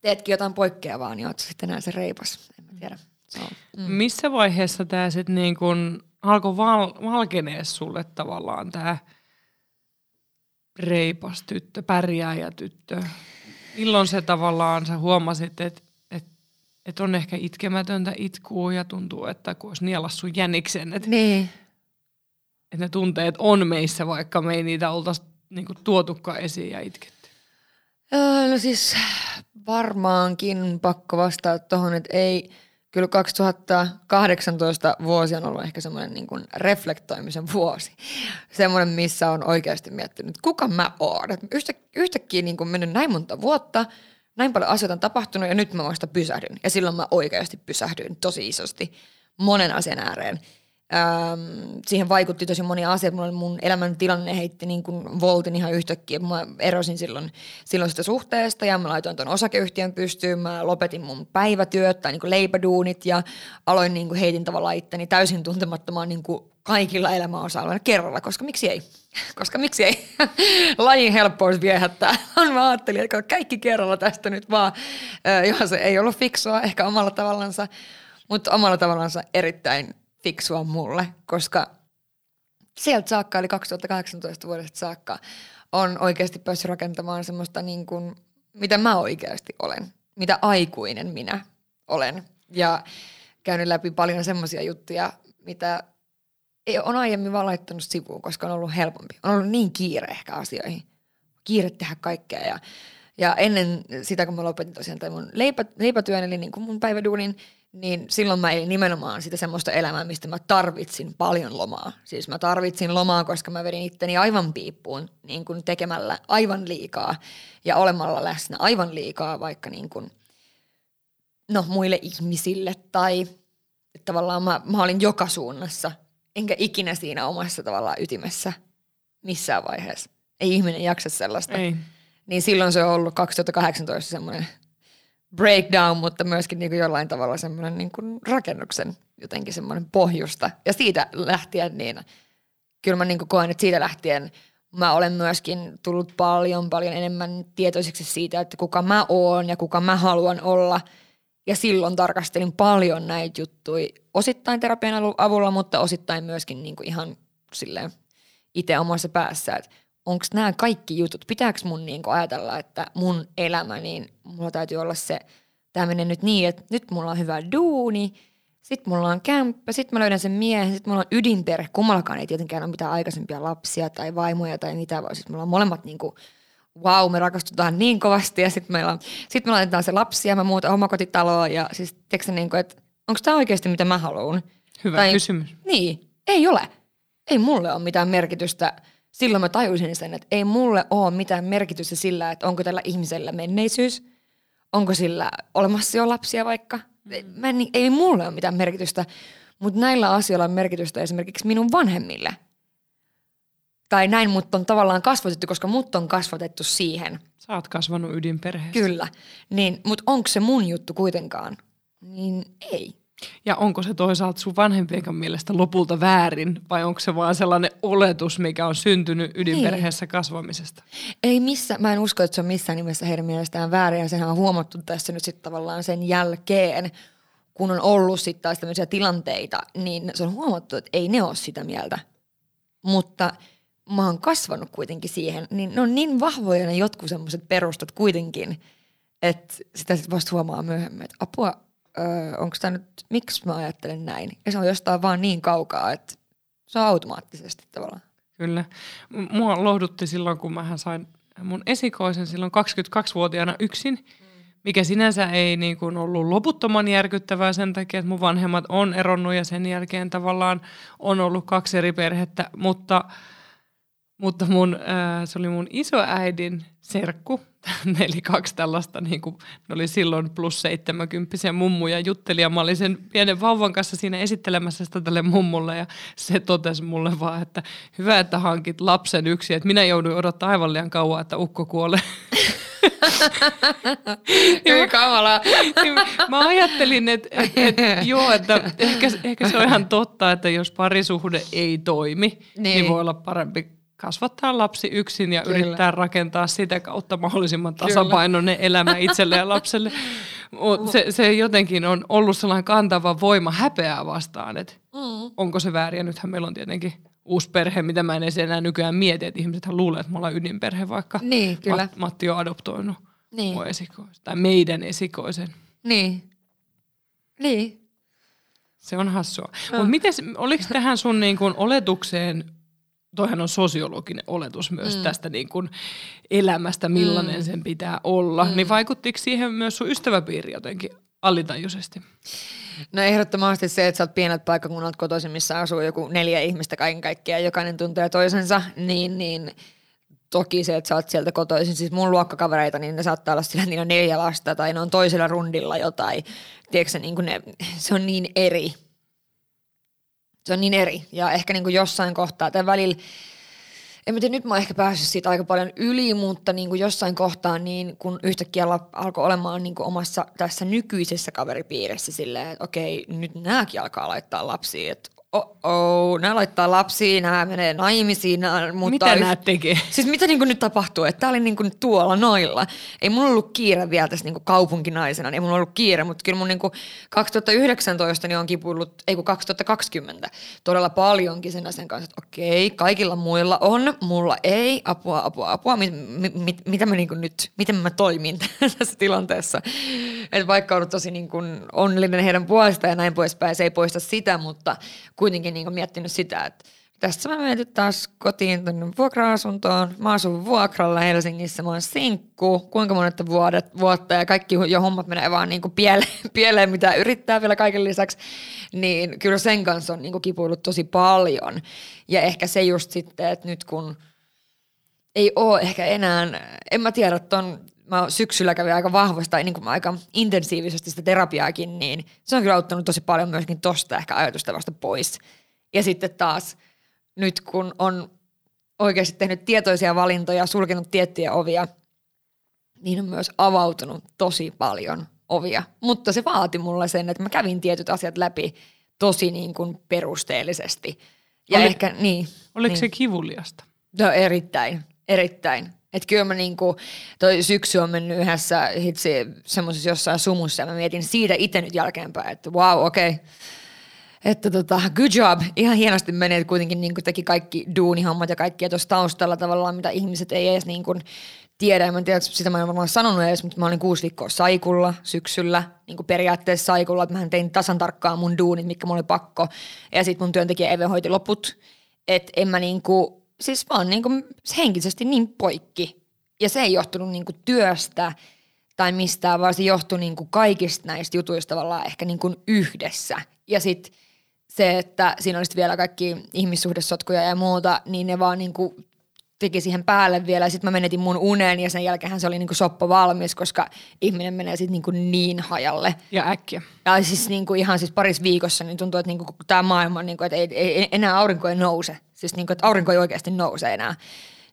teetkin jotain poikkeavaa, niin oot sitten enää se reipas. En mä tiedä. So, mm. Missä vaiheessa tämä sitten niin kun alkoi val- valkenee sulle tavallaan tämä reipas tyttö, pärjääjä tyttö? Milloin se tavallaan sä huomasit, että et, et on ehkä itkemätöntä itkua ja tuntuu, että kun olisi nielassu jäniksen, että niin. et ne tunteet on meissä, vaikka me ei niitä oltaisi niinku tuotukaan esiin ja itket. Öö, no siis varmaankin pakko vastata tuohon, että ei, kyllä 2018 vuosi on ollut ehkä semmoinen niin kuin reflektoimisen vuosi. Semmoinen, missä on oikeasti miettinyt, kuka mä oon. Yhtä, yhtäkkiä niin kuin mennyt näin monta vuotta, näin paljon asioita on tapahtunut ja nyt mä vasta pysähdyn. Ja silloin mä oikeasti pysähdyin tosi isosti monen asian ääreen. Ähm, siihen vaikutti tosi moni asia. Mulla mun elämän tilanne heitti niin kuin voltin ihan yhtäkkiä. Mä erosin silloin, silloin sitä suhteesta ja mä laitoin tuon osakeyhtiön pystyyn. Mä lopetin mun päivätyöt tai niin kuin leipäduunit ja aloin niin kuin heitin tavallaan itteni täysin tuntemattomaan niin kuin kaikilla elämäosa-alueilla kerralla, koska miksi ei? Koska miksi ei? Lajin helppous viehättää. Mä ajattelin, että kaikki kerralla tästä nyt vaan. Joo, se ei ollut fiksua ehkä omalla tavallansa, mutta omalla tavallansa erittäin fiksua mulle, koska sieltä saakka, eli 2018 vuodesta saakka, on oikeasti päässyt rakentamaan semmoista niin kuin, mitä mä oikeasti olen, mitä aikuinen minä olen. Ja käynyt läpi paljon semmoisia juttuja, mitä ei, on aiemmin vaan laittanut sivuun, koska on ollut helpompi. On ollut niin kiire ehkä asioihin. Kiire tehdä kaikkea ja, ja ennen sitä, kun mä lopetin tosiaan tai mun leipä, leipätyön, eli niin kuin mun päiväduunin, niin silloin mä ei nimenomaan sitä semmoista elämää, mistä mä tarvitsin paljon lomaa. Siis mä tarvitsin lomaa, koska mä vedin itteni aivan piippuun niin kuin tekemällä aivan liikaa ja olemalla läsnä aivan liikaa vaikka niin kuin, no, muille ihmisille tai että tavallaan mä, mä olin joka suunnassa, enkä ikinä siinä omassa tavallaan ytimessä missään vaiheessa. Ei ihminen jaksa sellaista. Ei. Niin silloin se on ollut 2018 semmoinen breakdown, mutta myöskin niin kuin jollain tavalla semmoinen niin kuin rakennuksen jotenkin semmoinen pohjusta. Ja siitä lähtien niin kyllä mä niin kuin koen, että siitä lähtien mä olen myöskin tullut paljon, paljon enemmän tietoiseksi siitä, että kuka mä oon ja kuka mä haluan olla. Ja silloin tarkastelin paljon näitä juttuja osittain terapian avulla, mutta osittain myöskin niin kuin ihan silleen itse omassa päässä, että onko nämä kaikki jutut, pitääkö mun niinku ajatella, että mun elämä, niin mulla täytyy olla se, tämä menee nyt niin, että nyt mulla on hyvä duuni, Sitten mulla on kämppä, sitten mä löydän sen miehen, sitten mulla on ydinperhe. Kummallakaan ei tietenkään ole mitään aikaisempia lapsia tai vaimoja tai mitä, vaan sitten mulla on molemmat niin kuin, wow, me rakastutaan niin kovasti ja sitten meillä on, sit me laitetaan se lapsi ja mä muutan omakotitaloa ja siis tiedätkö niin kuin, että onko tämä oikeasti mitä mä haluan? Hyvä Tai- kysymys. Niin, ei ole. Ei mulle ole mitään merkitystä. Silloin mä tajusin sen, että ei mulle ole mitään merkitystä sillä, että onko tällä ihmisellä menneisyys, onko sillä olemassa jo lapsia vaikka. Mä en, ei mulle ole mitään merkitystä, mutta näillä asioilla on merkitystä esimerkiksi minun vanhemmille. Tai näin mut on tavallaan kasvatettu, koska mut on kasvatettu siihen. Sä oot kasvanut ydinperheessä. Kyllä. Niin, mutta onko se mun juttu kuitenkaan? Niin ei. Ja onko se toisaalta sun vanhempienkaan mielestä lopulta väärin, vai onko se vaan sellainen oletus, mikä on syntynyt ydinperheessä kasvamisesta? Ei missä, mä en usko, että se on missään nimessä heidän mielestään väärin ja sehän on huomattu tässä nyt sitten tavallaan sen jälkeen, kun on ollut sitten taas tämmöisiä tilanteita, niin se on huomattu, että ei ne ole sitä mieltä. Mutta mä oon kasvanut kuitenkin siihen, niin ne on niin vahvoja ne jotkut semmoiset perustat kuitenkin, että sitä sitten vasta huomaa myöhemmin, että apua, öö, onko tämä nyt, miksi mä ajattelen näin? Ja se on jostain vaan niin kaukaa, että se on automaattisesti tavallaan. Kyllä. Mua lohdutti silloin, kun mä sain mun esikoisen silloin 22-vuotiaana yksin, mikä sinänsä ei niin kuin ollut loputtoman järkyttävää sen takia, että mun vanhemmat on eronnut ja sen jälkeen tavallaan on ollut kaksi eri perhettä, mutta, mutta mun, ää, se oli mun isoäidin serkku, eli kaksi tällaista, niin kuin, ne oli silloin plus 70 mummuja jutteli ja mä olin sen pienen vauvan kanssa siinä esittelemässä sitä tälle mummulle ja se totesi mulle vaan, että hyvä, että hankit lapsen yksi, että minä jouduin odottaa aivan liian kauan, että ukko kuolee. Hyvin kamalaa. Niin mä ajattelin, että, että, että joo, että ehkä, ehkä se on ihan totta, että jos parisuhde ei toimi, niin, Niin. niin voi olla parempi kasvattaa lapsi yksin ja Kyllä. Kyllä. yrittää rakentaa sitä kautta mahdollisimman tasapainoinen elämä itselle ja lapselle. Mut se, se jotenkin on ollut sellainen kantava voima häpeää vastaan, että Mm. onko se väärin. Ja nythän meillä on tietenkin uusi perhe, mitä mä en edes enää nykyään mieti, että ihmisethän luulee, että me ollaan ydinperhe, vaikka Niin, kyllä. Mat- Matti on adoptoinut Niin. mun esikoisen, tai meidän esikoisen. Niin. Niin. Se on hassua. Mutta mites, oliko tähän sun niin kun oletukseen, toihan on sosiologinen oletus myös mm. tästä niin kun elämästä, millainen mm. sen pitää olla, mm. niin vaikuttiko siihen myös sun ystäväpiiri jotenkin alitajuisesti? No ehdottomasti se, että sä oot pienet paikkakunnat kotoisin, missä asuu joku neljä ihmistä kaiken kaikkiaan, jokainen tuntee toisensa, niin, niin toki se, että sä oot sieltä kotoisin, siis mun luokkakavereita, niin ne saattaa olla sillä, niillä on neljä lasta tai ne on toisella rundilla jotain. Tiedätkö niin kuin ne, se on niin eri. Se on niin eri. Ja ehkä niin kuin jossain kohtaa, tai välillä, en mä tiedä, nyt mä oon ehkä päässyt siitä aika paljon yli, mutta niin kuin jossain kohtaa, niin kun yhtäkkiä alkoi olemaan niin kuin omassa tässä nykyisessä kaveripiirissä silleen, että okei, nyt nääkin alkaa laittaa lapsia, että oh, nämä laittaa lapsia, nämä menee naimisiin, nämä muuttaa Mitä yh- nämä tekee? Siis mitä niin nyt tapahtuu? Että tää oli niin tuolla noilla. Ei mulla ollut kiire vielä tässä niin kaupunkinaisena, niin ei mulla ollut kiire, mutta kyllä mun niin 2019 niin on kipuillut, ei kun 2020, todella paljonkin sen asian kanssa, että okei, kaikilla muilla on, mulla ei, apua, apua, apua, mit, mit, mit, mitä mä niin nyt, miten mä toimin tässä tilanteessa. Että vaikka on ollut tosi niin kuin onnellinen heidän puolestaan ja näin poispäin, se ei poista sitä, mutta kuitenkin niin miettinyt sitä, että Tästä mä menen taas kotiin tuonne vuokra-asuntoon. Mä asun vuokralla Helsingissä, mä oon sinkku, kuinka monet vuodet, vuotta ja kaikki jo hommat menee vaan niin pieleen, pieleen, mitä yrittää vielä kaiken lisäksi. Niin kyllä sen kanssa on niin kipuillut tosi paljon. Ja ehkä se just sitten, että nyt kun ei ole ehkä enää, en mä tiedä, että on, mä syksyllä kävin aika vahvasti tai niin kuin aika intensiivisesti sitä terapiaakin, niin se on kyllä auttanut tosi paljon myöskin tosta ehkä ajatustavasta pois. Ja sitten taas nyt kun on oikeasti tehnyt tietoisia valintoja, sulkenut tiettyjä ovia, niin on myös avautunut tosi paljon ovia. Mutta se vaati mulle sen, että mä kävin tietyt asiat läpi tosi niin kuin perusteellisesti. Ja Oli- ehkä, niin. Oliko niin. se kivuliasta? No erittäin, erittäin. Että kyllä mä niinku, toi syksy on mennyt yhdessä hitsi semmoisessa jossain sumussa ja mä mietin siitä itse nyt jälkeenpäin, että wow, okei. Okay. Että tota, good job. Ihan hienosti meni, että kuitenkin niin teki kaikki duunihommat ja kaikki tuossa taustalla tavallaan, mitä ihmiset ei edes niin kuin tiedä, mä en tiedä, sitä mä en varmaan sanonut edes, mutta mä olin kuusi viikkoa saikulla syksyllä, niin kuin periaatteessa saikulla, että mä tein tasan tarkkaan mun duunit, mikä mulla oli pakko, ja sitten mun työntekijä Eve hoiti loput, että en mä niin kuin, siis vaan niin kuin henkisesti niin poikki, ja se ei johtunut niin kuin työstä tai mistään, vaan se johtui niin kuin kaikista näistä jutuista tavallaan ehkä niin kuin yhdessä, ja sitten se, että siinä olisi vielä kaikki ihmissuhdesotkuja ja muuta, niin ne vaan niin kuin teki siihen päälle vielä sitten mä menetin mun unen ja sen jälkeen se oli niinku soppa valmis, koska ihminen menee sitten niinku niin hajalle. Ja äkkiä. Ja siis niinku ihan siis parissa viikossa niin tuntuu, että niinku tämä maailma, niinku, että ei, ei, enää aurinko ei nouse. Siis niinku, että aurinko ei oikeasti nouse enää.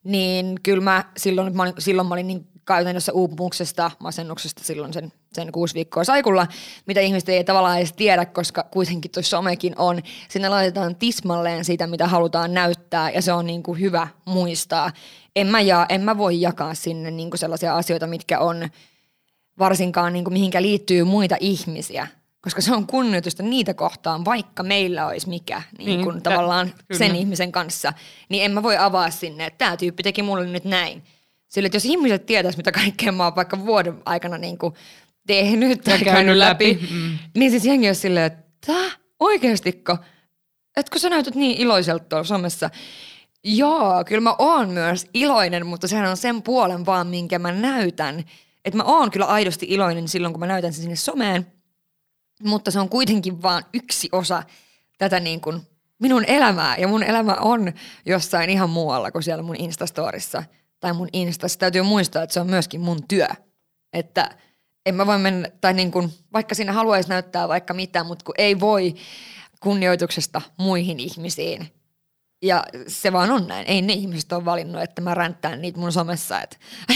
Niin kyllä mä silloin, mä olin, silloin mä olin niin käytännössä uupumuksesta, masennuksesta silloin sen, sen kuusi viikkoa saikulla, mitä ihmiset ei tavallaan edes tiedä, koska kuitenkin tuo somekin on. Sinne laitetaan tismalleen sitä, mitä halutaan näyttää ja se on niin kuin hyvä muistaa. En mä, ja, en mä voi jakaa sinne niin kuin sellaisia asioita, mitkä on varsinkaan niin kuin mihinkä liittyy muita ihmisiä, koska se on kunnioitusta niitä kohtaan, vaikka meillä olisi mikä niin kuin niin, tavallaan ja, sen ihmisen kanssa, niin en mä voi avaa sinne, että tämä tyyppi teki mulle nyt näin. Sillä, että jos ihmiset tietäisi, mitä kaikkea mä oon vaikka vuoden aikana niin kuin tehnyt tai käynyt, käynyt läpi, läpi. Mm. niin siis jengi olisi silleen, että oikeastiko? Etkö sä näytät niin iloiselta tuolla somessa? Joo, kyllä mä oon myös iloinen, mutta sehän on sen puolen vaan, minkä mä näytän. Että mä oon kyllä aidosti iloinen silloin, kun mä näytän sen sinne someen, mutta se on kuitenkin vaan yksi osa tätä niin kuin minun elämää. Ja mun elämä on jossain ihan muualla kuin siellä mun Instastorissa – tai mun Instassa, täytyy muistaa, että se on myöskin mun työ. Että en mä voi mennä, tai niin kuin, vaikka siinä haluaisi näyttää vaikka mitä, mutta kun ei voi kunnioituksesta muihin ihmisiin. Ja se vaan on näin. Ei ne ihmiset ole valinnut, että mä ränttään niitä mun somessa. Että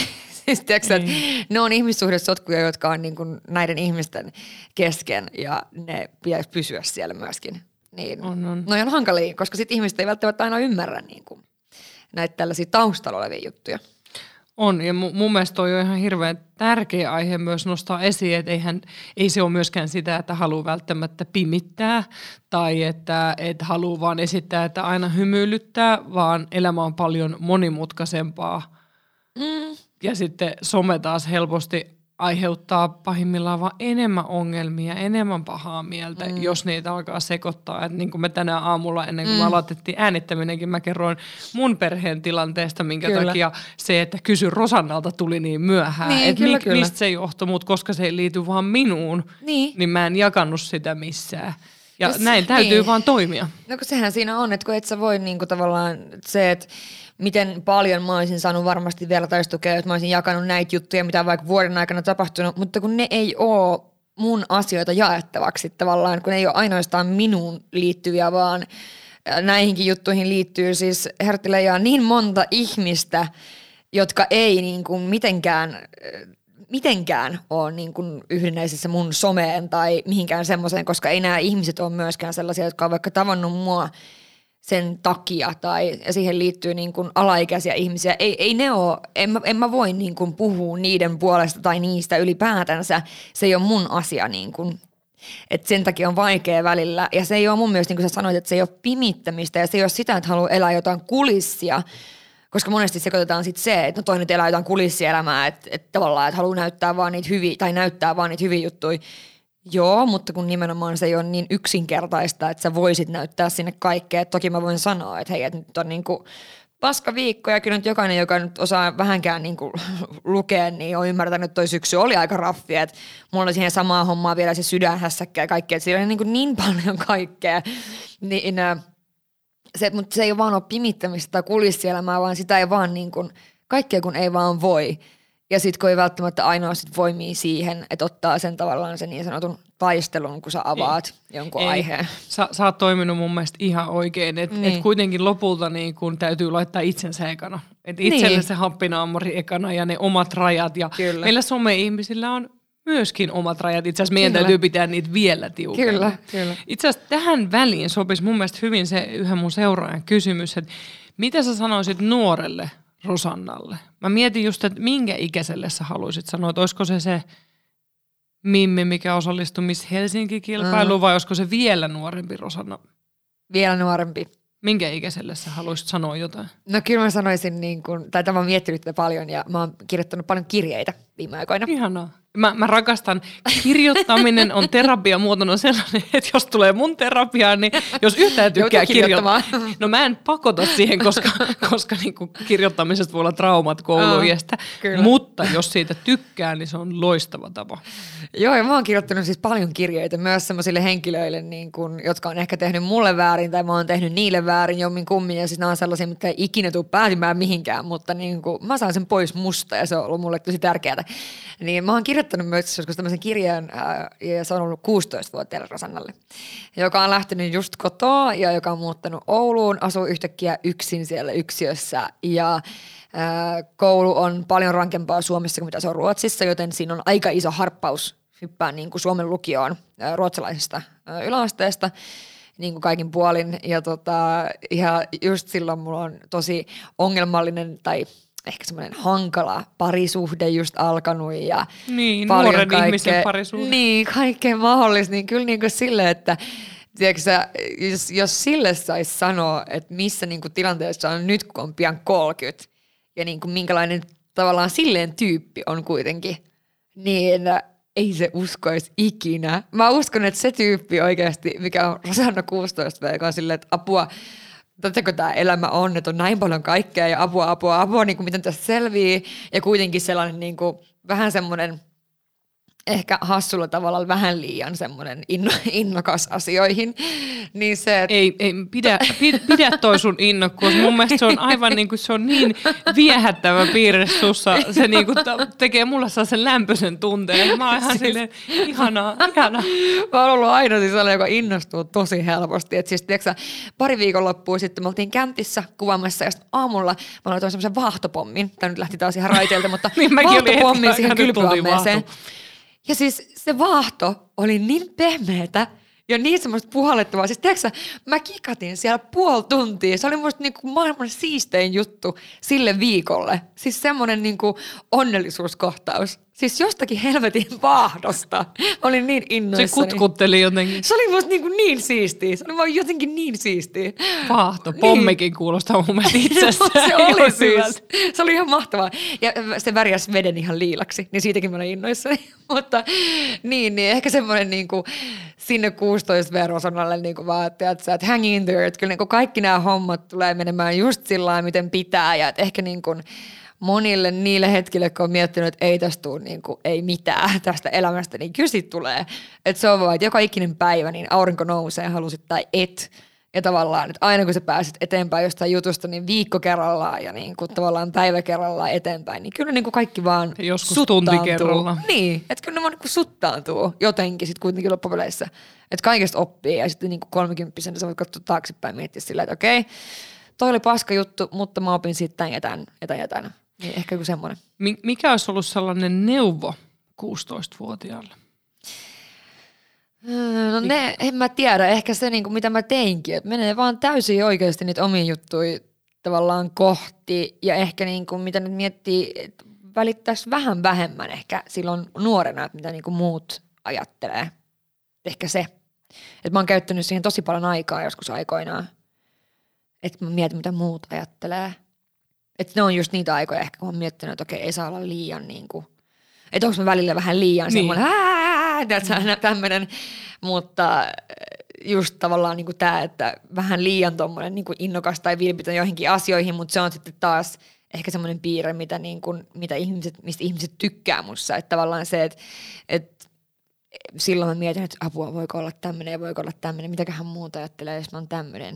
siis tiiäksä, niin. ne on ihmissuhdesotkuja, jotka on niin kuin näiden ihmisten kesken ja ne pitäisi pysyä siellä myöskin. Niin, on, on. No on hankalia, koska sitten ihmiset ei välttämättä aina ymmärrä niin kuin näitä tällaisia taustalla olevia juttuja. On, ja mun mielestä toi on ihan hirveän tärkeä aihe myös nostaa esiin, että eihän, ei se ole myöskään sitä, että haluaa välttämättä pimittää tai että, että haluaa vaan esittää, että aina hymyilyttää, vaan elämä on paljon monimutkaisempaa. Mm. Ja sitten some taas helposti aiheuttaa pahimmillaan vaan enemmän ongelmia, enemmän pahaa mieltä, mm. jos niitä alkaa sekoittaa. Et niin kuin me tänään aamulla, ennen kuin mm. me aloitettiin äänittäminenkin, mä kerroin mun perheen tilanteesta, minkä kyllä. takia se, että kysy Rosannalta tuli niin myöhään. Niin, että kyllä, mi- kyllä. mistä se johtui, mutta koska se ei liity vaan minuun, niin, niin mä en jakanut sitä missään. Ja Jos, näin täytyy niin. vaan toimia. No kun sehän siinä on, että kun et sä voi niinku tavallaan se, että miten paljon mä olisin saanut varmasti vielä taistukea, että mä olisin jakanut näitä juttuja, mitä vaikka vuoden aikana tapahtunut, mutta kun ne ei ole mun asioita jaettavaksi tavallaan, kun ne ei ole ainoastaan minuun liittyviä, vaan näihinkin juttuihin liittyy siis Hertille niin monta ihmistä, jotka ei niin kuin mitenkään mitenkään ole niin kuin yhdennäisessä mun someen tai mihinkään semmoiseen, koska ei nämä ihmiset ole myöskään sellaisia, jotka on vaikka tavannut mua sen takia tai siihen liittyy niin kuin alaikäisiä ihmisiä. Ei, ei ne ole, en mä, en mä voi niin kuin puhua niiden puolesta tai niistä ylipäätänsä. Se ei ole mun asia niin kuin et sen takia on vaikea välillä. Ja se ei ole mun mielestä, niin kuin sä sanoit, että se ei ole pimittämistä ja se ei ole sitä, että haluaa elää jotain kulissia. Koska monesti sekoitetaan sitten se, että no toi nyt elää jotain kulissielämää, että, että tavallaan, että haluaa näyttää vaan niitä hyviä, tai näyttää vaan niitä hyviä juttuja. Joo, mutta kun nimenomaan se ei ole niin yksinkertaista, että sä voisit näyttää sinne kaikkea. Et toki mä voin sanoa, että hei, että nyt on niinku paska viikko ja kyllä nyt jokainen, joka nyt osaa vähänkään niinku lukea, niin on ymmärtänyt, että toi syksy oli aika raffi. Että mulla oli siihen samaa hommaa vielä se sydänhässäkkä ja kaikkea. Että siellä oli niinku niin paljon kaikkea. Niin, se, mutta se ei vaan ole pimittämistä tai kulissielämää, vaan sitä ei vaan niin kuin, kaikkea kun ei vaan voi. Ja sitten kun ei välttämättä ainoa sit voimia siihen, että ottaa sen tavallaan sen niin sanotun taistelun, kun sä avaat ei. jonkun ei. aiheen. Sä, sä oot toiminut mun mielestä ihan oikein, että niin. et kuitenkin lopulta niin kun täytyy laittaa itsensä ekana. Että itselle niin. se happinaamori ekana ja ne omat rajat. Ja Kyllä. meillä some-ihmisillä on myöskin omat rajat. Itse asiassa meidän kyllä. täytyy pitää niitä vielä tiukemmin. Kyllä, kyllä. Itse asiassa tähän väliin sopisi mun mielestä hyvin se yhden mun seuraajan kysymys, että mitä sä sanoisit nuorelle Rosannalle? Mä mietin just, että minkä ikäiselle sä haluaisit sanoa, että olisiko se se Mimmi, mikä osallistui Miss Helsinki-kilpailuun, mm. vai olisiko se vielä nuorempi Rosanna? Vielä nuorempi. Minkä ikäiselle sä haluaisit sanoa jotain? No kyllä mä sanoisin, niin kun, tai tämä on miettinyt tätä paljon ja mä oon kirjoittanut paljon kirjeitä viime aikoina. Ihanaa. Mä, mä rakastan, kirjoittaminen on terapiamuotona sellainen, että jos tulee mun terapiaan, niin jos yhtään tykkää kirjoittaa, kirjoittamaan. no mä en pakota siihen, koska, koska niinku kirjoittamisesta voi olla traumat kouluiästä, kyllä. mutta jos siitä tykkää, niin se on loistava tapa. Joo, ja mä oon kirjoittanut siis paljon kirjeitä myös sellaisille henkilöille, niin kun, jotka on ehkä tehnyt mulle väärin tai mä oon tehnyt niille väärin jommin kummin. Ja siis nämä on sellaisia, mitkä ei ikinä tule päätymään mihinkään, mutta niin kun, mä saan sen pois musta ja se on ollut mulle tosi tärkeää. Niin mä oon kirjoittanut myös joskus tämmöisen kirjan ää, ja se on ollut 16-vuotiaalle Rosannalle, joka on lähtenyt just kotoa ja joka on muuttanut Ouluun, asuu yhtäkkiä yksin siellä yksiössä ja ää, koulu on paljon rankempaa Suomessa kuin mitä se on Ruotsissa, joten siinä on aika iso harppaus hyppää niin kuin Suomen lukioon ää, ruotsalaisesta yläasteesta niin kuin kaikin puolin. Ja tota, ihan just silloin mulla on tosi ongelmallinen tai ehkä semmoinen hankala parisuhde just alkanut ja Niin, paljon nuoren kaikkea, ihmisen parisuhde. Niin, kaikkea mahdollista. Niin kyllä niin kuin silleen, että tiedätkö, jos, jos sille saisi sanoa, että missä niin kuin tilanteessa on nyt, kun on pian 30 ja niin kuin minkälainen tavallaan silleen tyyppi on kuitenkin, niin ei se uskoisi ikinä. Mä uskon, että se tyyppi oikeasti, mikä on Rosanna 16 joka on silleen, että apua, tätäkö tämä elämä on, että on näin paljon kaikkea ja apua, apua, apua, niin kuin miten tästä selvii. Ja kuitenkin sellainen niin kuin, vähän semmoinen ehkä hassulla tavalla vähän liian semmoinen inno, innokas asioihin. Niin se, että Ei, ei pidä, pidä, toi sun innokkuus. Mun mielestä se on aivan niin kuin, se on niin viehättävä piirre sussa. Se niin kuin, tekee mulle sellaisen lämpöisen tunteen. Mä oon ihan silleen, ihanaa, ihanaa. Mä oon ollut aina siis sellainen, joka innostuu tosi helposti. Et siis, tiiäksä, pari viikonloppua sitten me oltiin kämpissä kuvaamassa ja aamulla mä laitoin semmoisen vaahtopommin. Tämä nyt lähti taas ihan raiteilta, mutta Niin vaahtopommin siihen kylpyammeeseen. vaahto. Ja siis se vaahto oli niin pehmeätä ja niin semmoista puhallettavaa. Siis tiedätkö, mä kikatin siellä puoli tuntia. Se oli musta niinku maailman siistein juttu sille viikolle. Siis semmoinen niinku onnellisuuskohtaus. Siis jostakin helvetin vaahdosta. Mä olin niin Se innoissani. kutkutteli jotenkin. Se oli musta niinku niin siistiä. Se oli vaan jotenkin niin siistiä. Vaahto, pommikin kuulostaa mun mielestä itsessään. se oli siis. Se oli ihan mahtavaa. Ja se värjäs veden ihan liilaksi, niin siitäkin mä olin innoissani. Mutta niin, niin ehkä semmoinen niinku, sinne 16 verosonalle niinku vaan, että, että, että hang in there. Että kyllä niinku kaikki nämä hommat tulee menemään just sillä miten pitää. Ja että ehkä niinku, monille niille hetkille, kun on miettinyt, että ei tästä tule niin kuin, ei mitään tästä elämästä, niin kyllä siitä tulee. Että se on vaan, että joka ikinen päivä niin aurinko nousee, halusit tai et. Ja tavallaan, että aina kun sä pääset eteenpäin jostain jutusta, niin viikko kerrallaan ja niin kuin tavallaan päivä kerrallaan eteenpäin, niin kyllä niin kuin kaikki vaan joskus suttaantuu. tunti kerrallaan. Niin, että kyllä ne vaan niin kuin suttaantuu jotenkin sitten kuitenkin loppupeleissä. Että kaikesta oppii ja sitten niin kuin kolmikymppisenä sä voit katsoa taaksepäin ja miettiä sillä, että okei, toi oli paska juttu, mutta mä opin tämän ja tämän ja tämän ja tämän. Niin ehkä joku semmoinen. Mi- Mikä olisi ollut sellainen neuvo 16-vuotiaalle? No ne, en mä tiedä, ehkä se niinku, mitä mä teinkin, että menee vaan täysin oikeasti niitä omia juttuja tavallaan kohti ja ehkä niinku, mitä nyt miettii, että välittäisi vähän vähemmän ehkä silloin nuorena, että mitä niinku muut ajattelee. Ehkä se. Että mä oon käyttänyt siihen tosi paljon aikaa joskus aikoinaan. Että mä mietin, mitä muut ajattelee. Että ne on just niitä aikoja ehkä, kun oon miettinyt, että okei, ei saa olla liian niin kuin, että onko mä välillä vähän liian Niin. semmoinen, tämmöinen, mutta äh, just tavallaan niin tämä, että vähän liian tommonen niin kuin innokas tai vilpitön joihinkin asioihin, mutta se on sitten taas ehkä semmoinen piirre, mitä, niin kuin, mitä ihmiset, mistä ihmiset tykkää mussa, että tavallaan se, että, että silloin mä mietin, että apua, voiko olla tämmöinen ja voiko olla tämmöinen, mitäköhän muuta ajattelee, jos mä oon tämmöinen.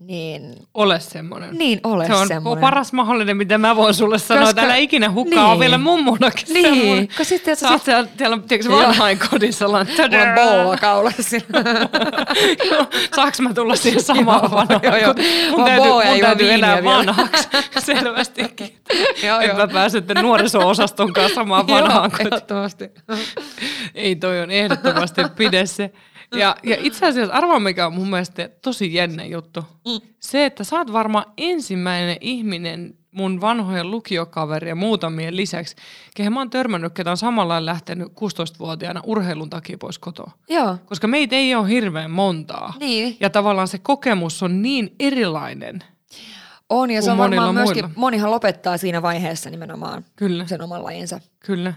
Niin, Ole semmoinen. niin ole Se on semmoinen. paras mahdollinen, mitä mä voin sulle sanoa. Koska- Älä ikinä hukkaa niin. vielä mummunakin Niin, semmoinen. kun sitten, Sä oot siellä, siellä tiedätkö, vanhain kodissa sellainen. Mulla on boa kaulassa. Joo, Saanko mä tulla siihen samaan vanhaan? joo, joo. Mun täytyy, mun täytyy elää vanhaksi. Selvästikin. Joo, Että joo. mä pääsen sitten nuoriso-osaston kanssa samaan vanhaan kotiin. ehdottomasti. Ei toi on ehdottomasti pide se. Ja, ja itse asiassa arvaa mikä on mun mielestä tosi jännä juttu. Mm. Se, että sä oot varmaan ensimmäinen ihminen mun vanhojen lukiokaverien muutamien lisäksi, kehen mä oon törmännyt, ketä on samalla lähtenyt 16-vuotiaana urheilun takia pois kotoa. Joo. Koska meitä ei ole hirveän montaa. Niin. Ja tavallaan se kokemus on niin erilainen. On, ja se on varmaan myöskin, muilla. monihan lopettaa siinä vaiheessa nimenomaan Kyllä. sen oman lajinsa. Kyllä.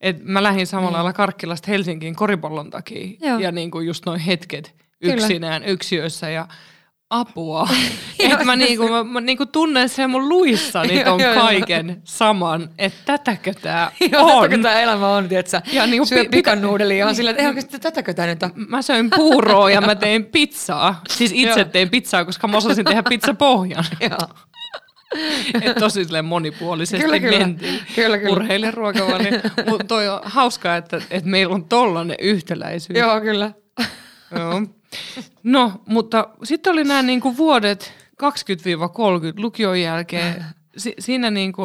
Et mä lähdin samalla lailla Karkkilasta Helsinkiin koripallon takia. Niin. Joo. Ja niin kuin just noin hetket Kyllä. yksinään yksiössä ja apua. että mä, niinku, mä, mä niinku tunnen sen mun luissani Joo, ton joo, joo. kaiken saman, että tätäkö tää Joo, on. tätäkö tämä elämä on, tietsä? Ja niinku Syö pi- pikannuudelia on silleen, että ei oikeasti tätäkö tämä nyt on? Mä söin puuroa ja mä tein pizzaa. Siis itse tein pizzaa, koska mä osasin tehdä pizzapohjan. Joo. Et tosi monipuolisesti Kyllä, kyllä. mentiin. Kyllä, kyllä. Urheilijan ruokavalio. Mutta toi on hauskaa, että, että meillä on tollanen yhtäläisyys. Joo, kyllä. Joo. No, mutta sitten oli nämä niinku vuodet 20-30 lukion jälkeen. Si- siinä niinku,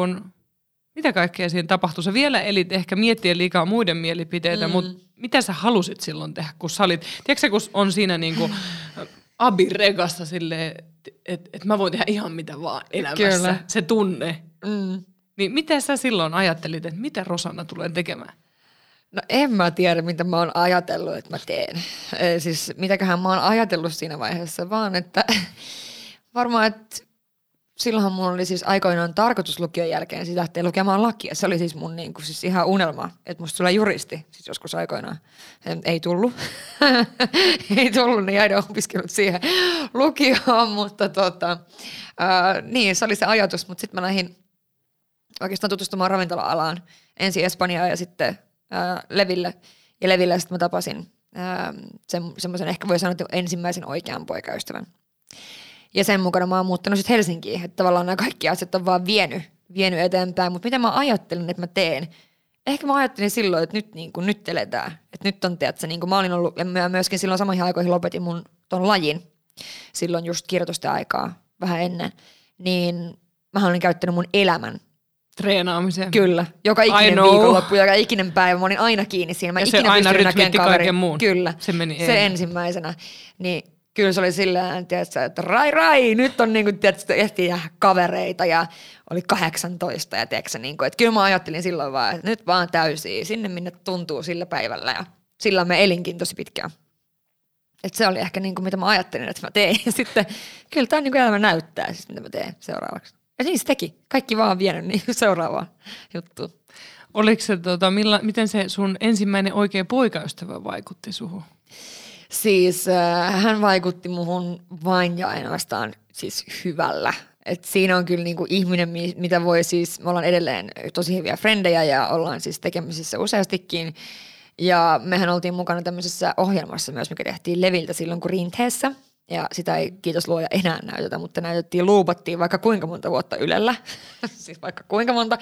mitä kaikkea siinä tapahtui? Sä vielä elit ehkä miettien liikaa muiden mielipiteitä, mm. mutta mitä sä halusit silloin tehdä, kun sä olit, tiedätkö kun on siinä niinku abiregassa silleen, että et mä voin tehdä ihan mitä vaan elämässä, Kyllä. se tunne. Mm. Niin mitä sä silloin ajattelit, että mitä Rosanna tulee tekemään? No en mä tiedä, mitä mä oon ajatellut, että mä teen. Ee, siis mitäköhän mä oon ajatellut siinä vaiheessa, vaan että varmaan, että silloinhan mulla oli siis aikoinaan tarkoitus lukion jälkeen siis lähteä lukemaan lakia. Se oli siis mun niin kuin, siis ihan unelma, että musta tulee juristi siis joskus aikoinaan. Ei tullut. Ei tullut, niin jäin opiskelut siihen lukioon, mutta tota, ää, niin se oli se ajatus, mutta sitten mä lähdin oikeastaan tutustumaan ravintola-alaan. Ensin Espanjaan ja sitten ää, Leville. Ja Leville sitten mä tapasin ää, sen, semmoisen ehkä voi sanoa, ensimmäisen oikean poikaystävän. Ja sen mukana mä oon muuttanut sitten Helsinkiin. Että tavallaan nämä kaikki asiat on vaan vienyt, vienyt eteenpäin. Mutta mitä mä ajattelin, että mä teen? Ehkä mä ajattelin silloin, että nyt, niin kuin, nyt eletään. Että nyt on, tiedätkö, niin kuin mä olin ollut, ja mä myöskin silloin samoihin aikoihin lopetin mun ton lajin. Silloin just kirjoitusten aikaa, vähän ennen. Niin mä olin käyttänyt mun elämän Treenaamiseen. Kyllä, joka ikinen viikonloppu, joka ikinen päivä, mä olin aina kiinni siinä. Mä Ja se ikinä aina pystyin näkemään rytmitti kaiken muun. Kyllä, Se meni se ensimmäisenä. Niin kyllä se oli sillä tiedätkö, että rai rai, nyt on niin kuin, tiedätkö, ehtii jäädä kavereita ja oli 18 ja tiedätkö, niin kuin, että kyllä mä ajattelin silloin vaan, että nyt vaan täysiä, sinne minne tuntuu sillä päivällä ja sillä me elinkin tosi pitkään. Et se oli ehkä niin kuin, mitä mä ajattelin, että mä teen. Ja sitten kyllä tämä niin elämä näyttää, siis, mitä mä teen seuraavaksi. Ja niin se teki. Kaikki vaan vienyt niin seuraavaan juttuun. Oliko se, tota, milla, miten se sun ensimmäinen oikea poikaystävä vaikutti suhun? Siis äh, hän vaikutti muhun vain ja ainoastaan siis hyvällä. Et siinä on kyllä niinku ihminen, mi- mitä voi siis, me ollaan edelleen tosi hyviä frendejä ja ollaan siis tekemisissä useastikin. Ja mehän oltiin mukana tämmöisessä ohjelmassa myös, mikä tehtiin Leviltä silloin kun Rinteessä. Ja sitä ei, kiitos luoja, enää näytetä, mutta näytettiin, luupattiin vaikka kuinka monta vuotta Ylellä. siis vaikka kuinka monta.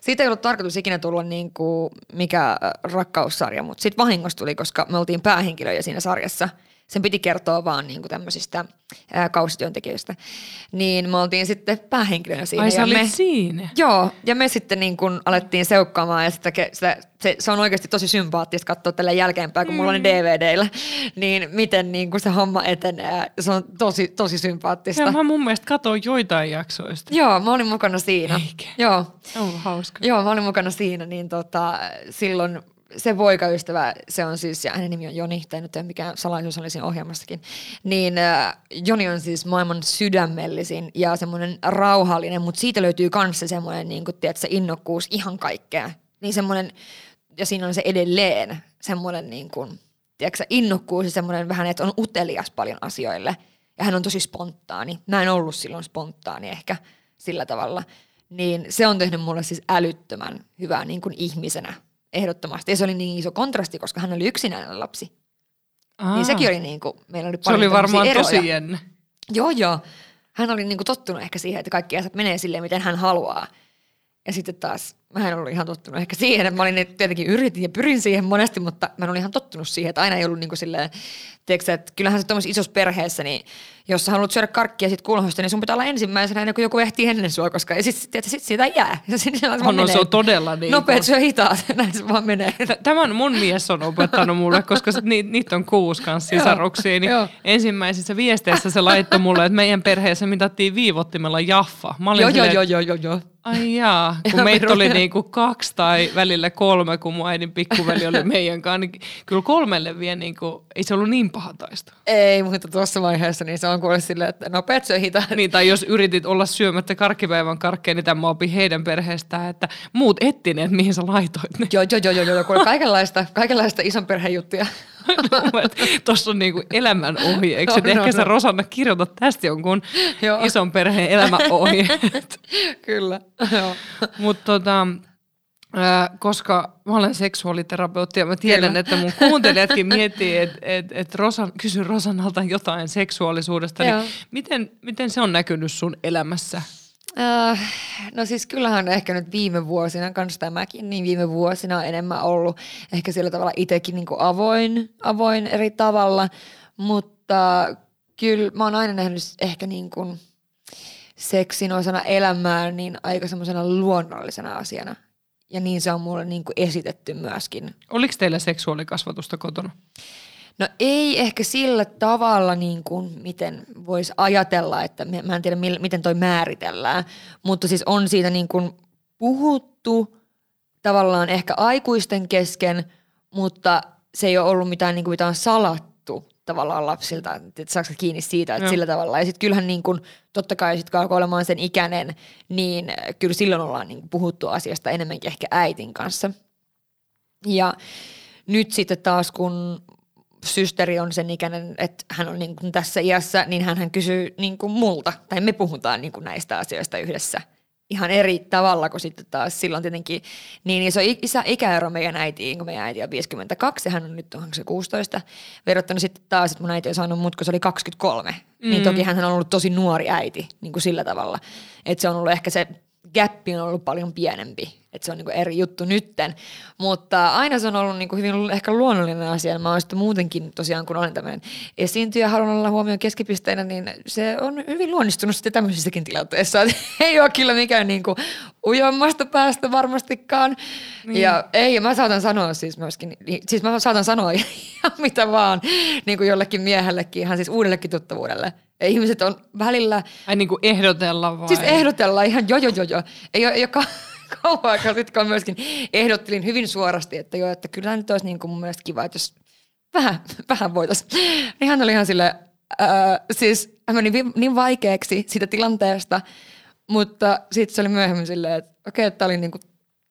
Siitä ei ollut tarkoitus ikinä tulla niin kuin mikä äh, rakkaussarja, mutta sitten vahingossa tuli, koska me oltiin päähenkilöjä siinä sarjassa. Sen piti kertoa vaan niin kuin tämmöisistä ää, kausityöntekijöistä. Niin me oltiin sitten päähenkilöinä siinä. Ai ja me, siinä? Joo, ja me sitten niin kun alettiin seukkaamaan ja sitä, sitä, se, se on oikeasti tosi sympaattista katsoa tällä jälkeenpäin, kun mulla on ne DVDillä, niin miten niin kun se homma etenee. Se on tosi, tosi sympaattista. Ja mä mun mielestä katsoin joitain jaksoista. Joo, mä olin mukana siinä. Eikä. Joo, ollut hauska. Joo, mä olin mukana siinä, niin tota, silloin se poikaystävä, se on siis, ja hänen nimi on Joni, tai nyt ei mikään salaisuus, oli siinä ohjelmassakin, niin äh, Joni on siis maailman sydämellisin ja semmoinen rauhallinen, mutta siitä löytyy kanssa semmoinen, niin kuin, tiedätkö, innokkuus ihan kaikkea. Niin semmoinen, ja siinä on se edelleen semmoinen niin kuin, tiedätkö, innokkuus ja semmoinen vähän, että on utelias paljon asioille. Ja hän on tosi spontaani. Mä en ollut silloin spontaani ehkä sillä tavalla. Niin se on tehnyt mulle siis älyttömän hyvää niin kuin ihmisenä ehdottomasti. Ja se oli niin iso kontrasti, koska hän oli yksinäinen lapsi. Aa. Niin sekin oli niin kuin, meillä oli Se paljon oli varmaan tämmöisiä tosi eroja. jännä. Joo, joo. Hän oli niinku tottunut ehkä siihen, että kaikki asiat menee silleen, miten hän haluaa. Ja sitten taas mä en ollut ihan tottunut ehkä siihen, että mä olin tietenkin yritin ja pyrin siihen monesti, mutta mä en ollut ihan tottunut siihen, että aina ei ollut niin kuin silleen, tiedätkö, että kyllähän se tuommoisessa isossa perheessä, niin jos sä haluat syödä karkkia sit kulhosta, niin sun pitää olla ensimmäisenä ennen kuin joku ehtii ennen sua, koska sit, sit, sit siitä jää. Ja sit on, no, se on todella niin. Nopeet syö hitaat, näin se vaan menee. Tämän mun mies on opettanut mulle, koska ni, niitä on kuusi kanssa sisaruksia, niin ensimmäisissä viesteissä se laittoi mulle, että meidän perheessä mitattiin viivottimella jaffa. Mä olin joo, silleen, joo, joo, joo, joo. Ai jaa, kun meitä oli niinku kaksi tai välillä kolme, kun mun äidin pikkuveli oli meidän kanssa, niin kyllä kolmelle vielä niinku, ei se ollut niin paha taisto. Ei, mutta tuossa vaiheessa niin se on kuule silleen, että no petsö hita. Niin, tai jos yritit olla syömättä karkkipäivän karkkeja, niin tämä opi heidän perheestään, että muut ettineet, mihin sä laitoit ne. Joo, joo, joo, joo, joo, kuule kaikenlaista, kaikenlaista ison perheen juttuja. Tuossa on niinku elämän ohjeeksi. No, ehkä no, sä. Rosanna kirjoitat tästä jonkun Joo. ison perheen elämäohjeet. Kyllä. Mutta tota, koska mä olen seksuaaliterapeutti ja mä tiedän, Kyllä. että mun kuuntelijatkin miettii, että et, et Rosan, kysy Rosannalta jotain seksuaalisuudesta, niin miten, miten se on näkynyt sun elämässä? Äh, no siis kyllähän ehkä nyt viime vuosina, kanssa tämäkin, niin viime vuosina on enemmän ollut ehkä sillä tavalla itsekin niin avoin, avoin eri tavalla, mutta kyllä mä oon aina nähnyt ehkä niin kuin seksin osana elämää niin aika semmoisena luonnollisena asiana. Ja niin se on mulle niin kuin esitetty myöskin. Oliko teillä seksuaalikasvatusta kotona? No ei ehkä sillä tavalla, niin kuin miten voisi ajatella, että mä en tiedä miten toi määritellään, mutta siis on siitä niin kuin puhuttu tavallaan ehkä aikuisten kesken, mutta se ei ole ollut mitään, niin kuin mitään salattu tavallaan lapsilta, että saako kiinni siitä, että no. sillä tavalla. Ja sitten kyllähän niin kuin, totta kai sitten kun olemaan sen ikäinen, niin kyllä silloin ollaan niin puhuttu asiasta enemmänkin ehkä äitin kanssa. Ja nyt sitten taas kun systeri on sen ikäinen, että hän on niin kuin tässä iässä, niin hän kysyy niin kuin multa, tai me puhutaan niin kuin näistä asioista yhdessä ihan eri tavalla kuin sitten taas silloin tietenkin niin iso isä, ikäero meidän äitiin, kun meidän äiti on 52 ja hän on nyt onko se 16, verrattuna sitten taas, että mun äiti on saanut mut, kun se oli 23, niin mm. niin toki hän on ollut tosi nuori äiti niin kuin sillä tavalla, että se on ollut ehkä se gappi on ollut paljon pienempi, että se on niinku eri juttu nytten, mutta aina se on ollut niinku hyvin ehkä luonnollinen asia. Mä oon muutenkin tosiaan, kun olen tämmöinen esiintyjä, haluan olla huomioon keskipisteenä, niin se on hyvin luonnistunut sitten tämmöisissäkin tilanteissa. ei ole kyllä mikään niinku ujommasta päästä varmastikaan. Niin. Ja ei, mä saatan sanoa siis myöskin, siis mä saatan sanoa ihan mitä vaan niin kuin jollekin miehellekin, ihan siis uudellekin tuttavuudelle – ja ihmiset on välillä... Ai niin kuin ehdotella vai? Siis ehdotella ihan jo jo jo jo. Ei ole, ei ole kauan aikaa sitten, myöskin ehdottelin hyvin suorasti, että joo, että kyllä nyt olisi niin kuin mun mielestä kiva, että jos vähän, vähän voitaisiin. Niin hän oli ihan silleen, äh, siis hän meni niin vaikeaksi siitä tilanteesta, mutta sitten se oli myöhemmin silleen, että okei, okay, että tämä oli niin kuin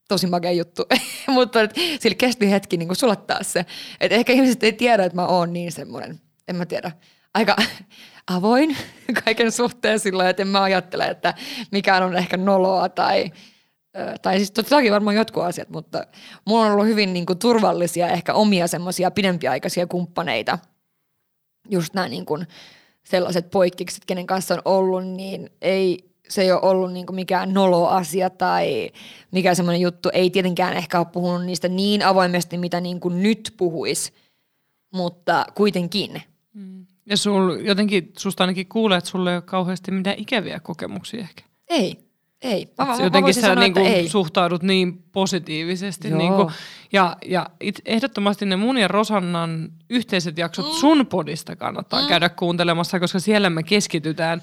tosi makea juttu, mutta sillä kesti hetki niin kuin sulattaa se. Että ehkä ihmiset ei tiedä, että mä oon niin semmoinen, en mä tiedä, aika avoin kaiken suhteen sillä että en mä ajattele, että mikään on ehkä noloa tai tai siis totta kai varmaan jotkut asiat, mutta mulla on ollut hyvin niin kuin, turvallisia, ehkä omia semmoisia pidempiaikaisia kumppaneita. Just nämä niin kuin, sellaiset poikkikset, kenen kanssa on ollut, niin ei, se ei ole ollut niin kuin mikään nolo-asia tai mikä semmoinen juttu. Ei tietenkään ehkä ole puhunut niistä niin avoimesti, mitä niin kuin nyt puhuisi, mutta kuitenkin – ja sul, jotenkin susta ainakin kuulee, että sulle ei ole kauheasti mitään ikäviä kokemuksia ehkä. Ei, ei. Mä, mä, jotenkin sä sanoa, niin kuin ei. suhtaudut niin positiivisesti. Niin kuin, ja, ja it, ehdottomasti ne mun ja Rosannan yhteiset jaksot mm. sun podista kannattaa mm. käydä kuuntelemassa, koska siellä me keskitytään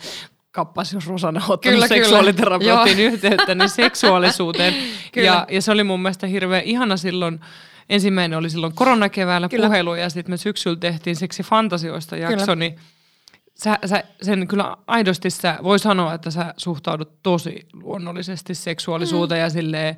kappas, jos Rosanna on ottanut seksuaaliterapeutin yhteyttä, niin seksuaalisuuteen. ja, ja se oli mun mielestä hirveän ihana silloin, ensimmäinen oli silloin koronakeväällä kyllä. puhelu ja sitten me syksyllä tehtiin seksi fantasioista jakso, niin sä, sä, sen kyllä aidosti sä voi sanoa, että sä suhtaudut tosi luonnollisesti seksuaalisuuteen mm. ja silleen,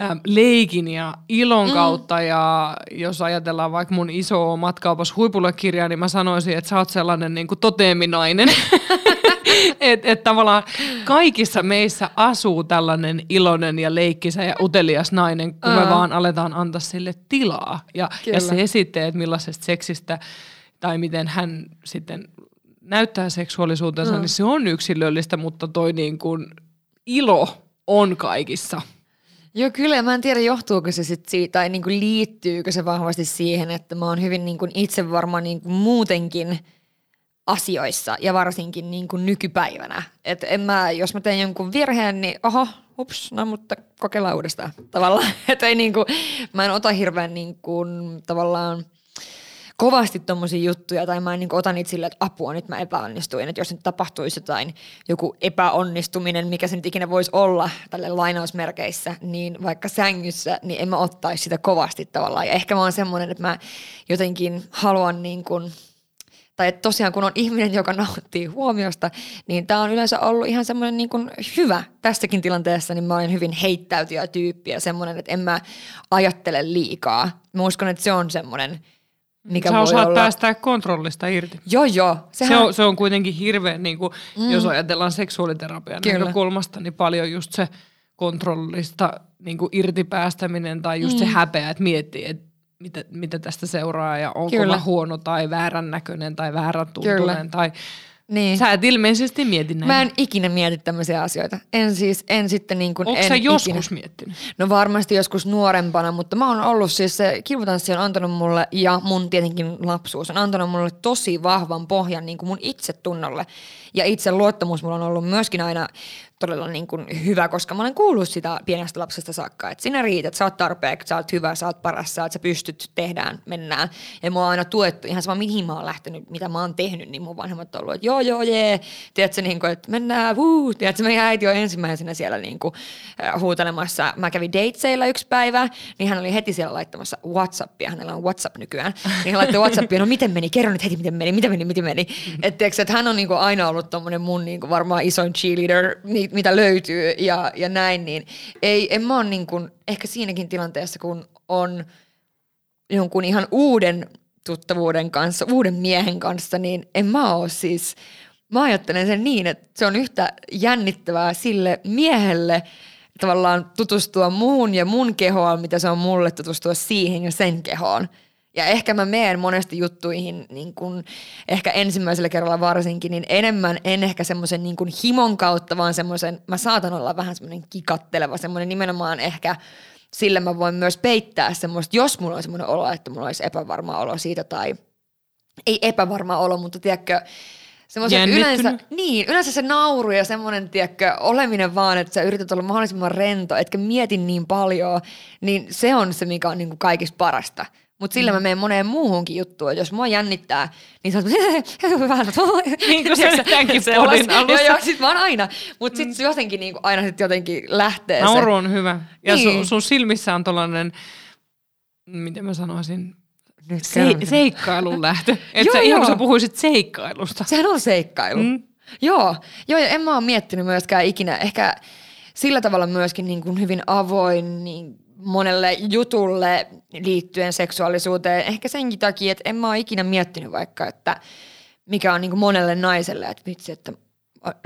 ähm, leikin ja ilon mm. kautta ja jos ajatellaan vaikka mun iso matkaupas huipulle kirja, niin mä sanoisin, että sä oot sellainen niin kuin toteeminainen. että et tavallaan kaikissa meissä asuu tällainen iloinen ja leikkisä ja utelias nainen, kun me vaan aletaan antaa sille tilaa. Ja, ja se esitteet millaisesta seksistä tai miten hän sitten näyttää seksuaalisuutensa, mm. niin se on yksilöllistä, mutta toi niin kuin ilo on kaikissa. Joo, kyllä. Mä en tiedä, johtuuko se sit siitä, tai niinku liittyykö se vahvasti siihen, että mä oon hyvin niinku itse varma niinku muutenkin asioissa ja varsinkin niinku nykypäivänä. Et en mä, jos mä teen jonkun virheen, niin oho, ups, no mutta kokeillaan uudestaan tavallaan. Et ei niinku, mä en ota hirveän niinku, tavallaan kovasti tommosia juttuja, tai mä en niin ota niitä silleen, että apua, nyt mä epäonnistuin. Että jos nyt tapahtuisi jotain, joku epäonnistuminen, mikä se nyt ikinä voisi olla tälle lainausmerkeissä, niin vaikka sängyssä, niin en mä ottaisi sitä kovasti tavallaan. Ja ehkä mä oon semmoinen, että mä jotenkin haluan niin kuin, tai että tosiaan kun on ihminen, joka nauttii huomiosta, niin tämä on yleensä ollut ihan semmoinen niin kuin hyvä tässäkin tilanteessa, niin mä olen hyvin heittäytyjä tyyppi ja semmoinen, että en mä ajattele liikaa. Mä uskon, että se on semmoinen mikä Sä voi osaat olla... päästää kontrollista irti. Joo, joo. Sehän... Se, on, se on kuitenkin hirveän, niin kuin, mm. jos ajatellaan seksuaaliterapian Kyllä. näkökulmasta, niin paljon just se kontrollista niin kuin irti päästäminen tai just mm. se häpeä, että miettii, että mitä, mitä tästä seuraa ja onko Kyllä. mä huono tai väärän näköinen tai väärän tuntunen tai niin. Sä et ilmeisesti mieti näin. Mä en ikinä mieti tämmöisiä asioita. En siis, en sitten niin kuin, Onko en sä joskus ikinä. miettinyt? No varmasti joskus nuorempana, mutta mä oon ollut siis, se kilvatanssi on antanut mulle ja mun tietenkin lapsuus on antanut mulle tosi vahvan pohjan niin kuin mun itsetunnolle. Ja itse luottamus mulla on ollut myöskin aina todella niin kuin hyvä, koska mä olen kuullut sitä pienestä lapsesta saakka, että sinä riität, sä oot tarpeeksi, sä oot hyvä, sä oot paras, sä, oot, sä pystyt, tehdään, mennään. Ja mua on aina tuettu, ihan sama mihin mä oon lähtenyt, mitä mä oon tehnyt, niin mun vanhemmat on ollut, että joo joo jee, tiedätkö, niin kuin, että mennään, wuu, tiedätkö, meidän äiti on ensimmäisenä siellä niin kuin, huutelemassa. Mä kävin dateseilla yksi päivä, niin hän oli heti siellä laittamassa Whatsappia, hänellä on Whatsapp nykyään, niin hän laittoi Whatsappia, no miten meni, kerro nyt heti miten meni, miten meni, miten meni. Että, että hän on niin kuin aina ollut tommonen mun niin kuin varmaan isoin cheerleader, niin mitä löytyy ja, ja näin, niin ei, en mä ole niin kuin, ehkä siinäkin tilanteessa, kun on jonkun ihan uuden tuttavuuden kanssa, uuden miehen kanssa, niin en mä ole siis, mä ajattelen sen niin, että se on yhtä jännittävää sille miehelle tavallaan tutustua muun ja mun kehoon, mitä se on mulle tutustua siihen ja sen kehoon. Ja ehkä mä meen monesti juttuihin, niin kun, ehkä ensimmäisellä kerralla varsinkin, niin enemmän en ehkä semmoisen niin himon kautta, vaan semmoisen, mä saatan olla vähän semmoinen kikatteleva, semmoinen nimenomaan ehkä, sillä mä voin myös peittää semmoista, jos mulla on semmoinen olo, että mulla olisi epävarma olo siitä tai ei epävarma olo, mutta tiedätkö, semmoisen yleensä, niin, yleensä se nauru ja semmoinen, tiedätkö, oleminen vaan, että sä yrität olla mahdollisimman rento, etkä mieti niin paljon, niin se on se, mikä on niin kuin kaikista parasta. Mutta sillä mm. mä menen moneen muuhunkin juttuun. Jos mua jännittää, niin sä oot vähän, niin kuin se tämänkin podin alussa. Joo, joo, sit mä oon aina. Mutta sit mm. jotenkin niin kuin, aina sit jotenkin lähtee Nauru se. on hyvä. Ja niin. sun, sun silmissä on tollanen, miten mä sanoisin, se, seikkailun lähtö. Että ihan kun sä puhuisit seikkailusta. Sehän on seikkailu. Mm. Joo, joo, ja en mä oon miettinyt myöskään ikinä. Ehkä sillä tavalla myöskin niin kuin hyvin avoin, niin monelle jutulle liittyen seksuaalisuuteen. Ehkä senkin takia, että en mä ole ikinä miettinyt vaikka, että mikä on niin monelle naiselle, että vitsi, että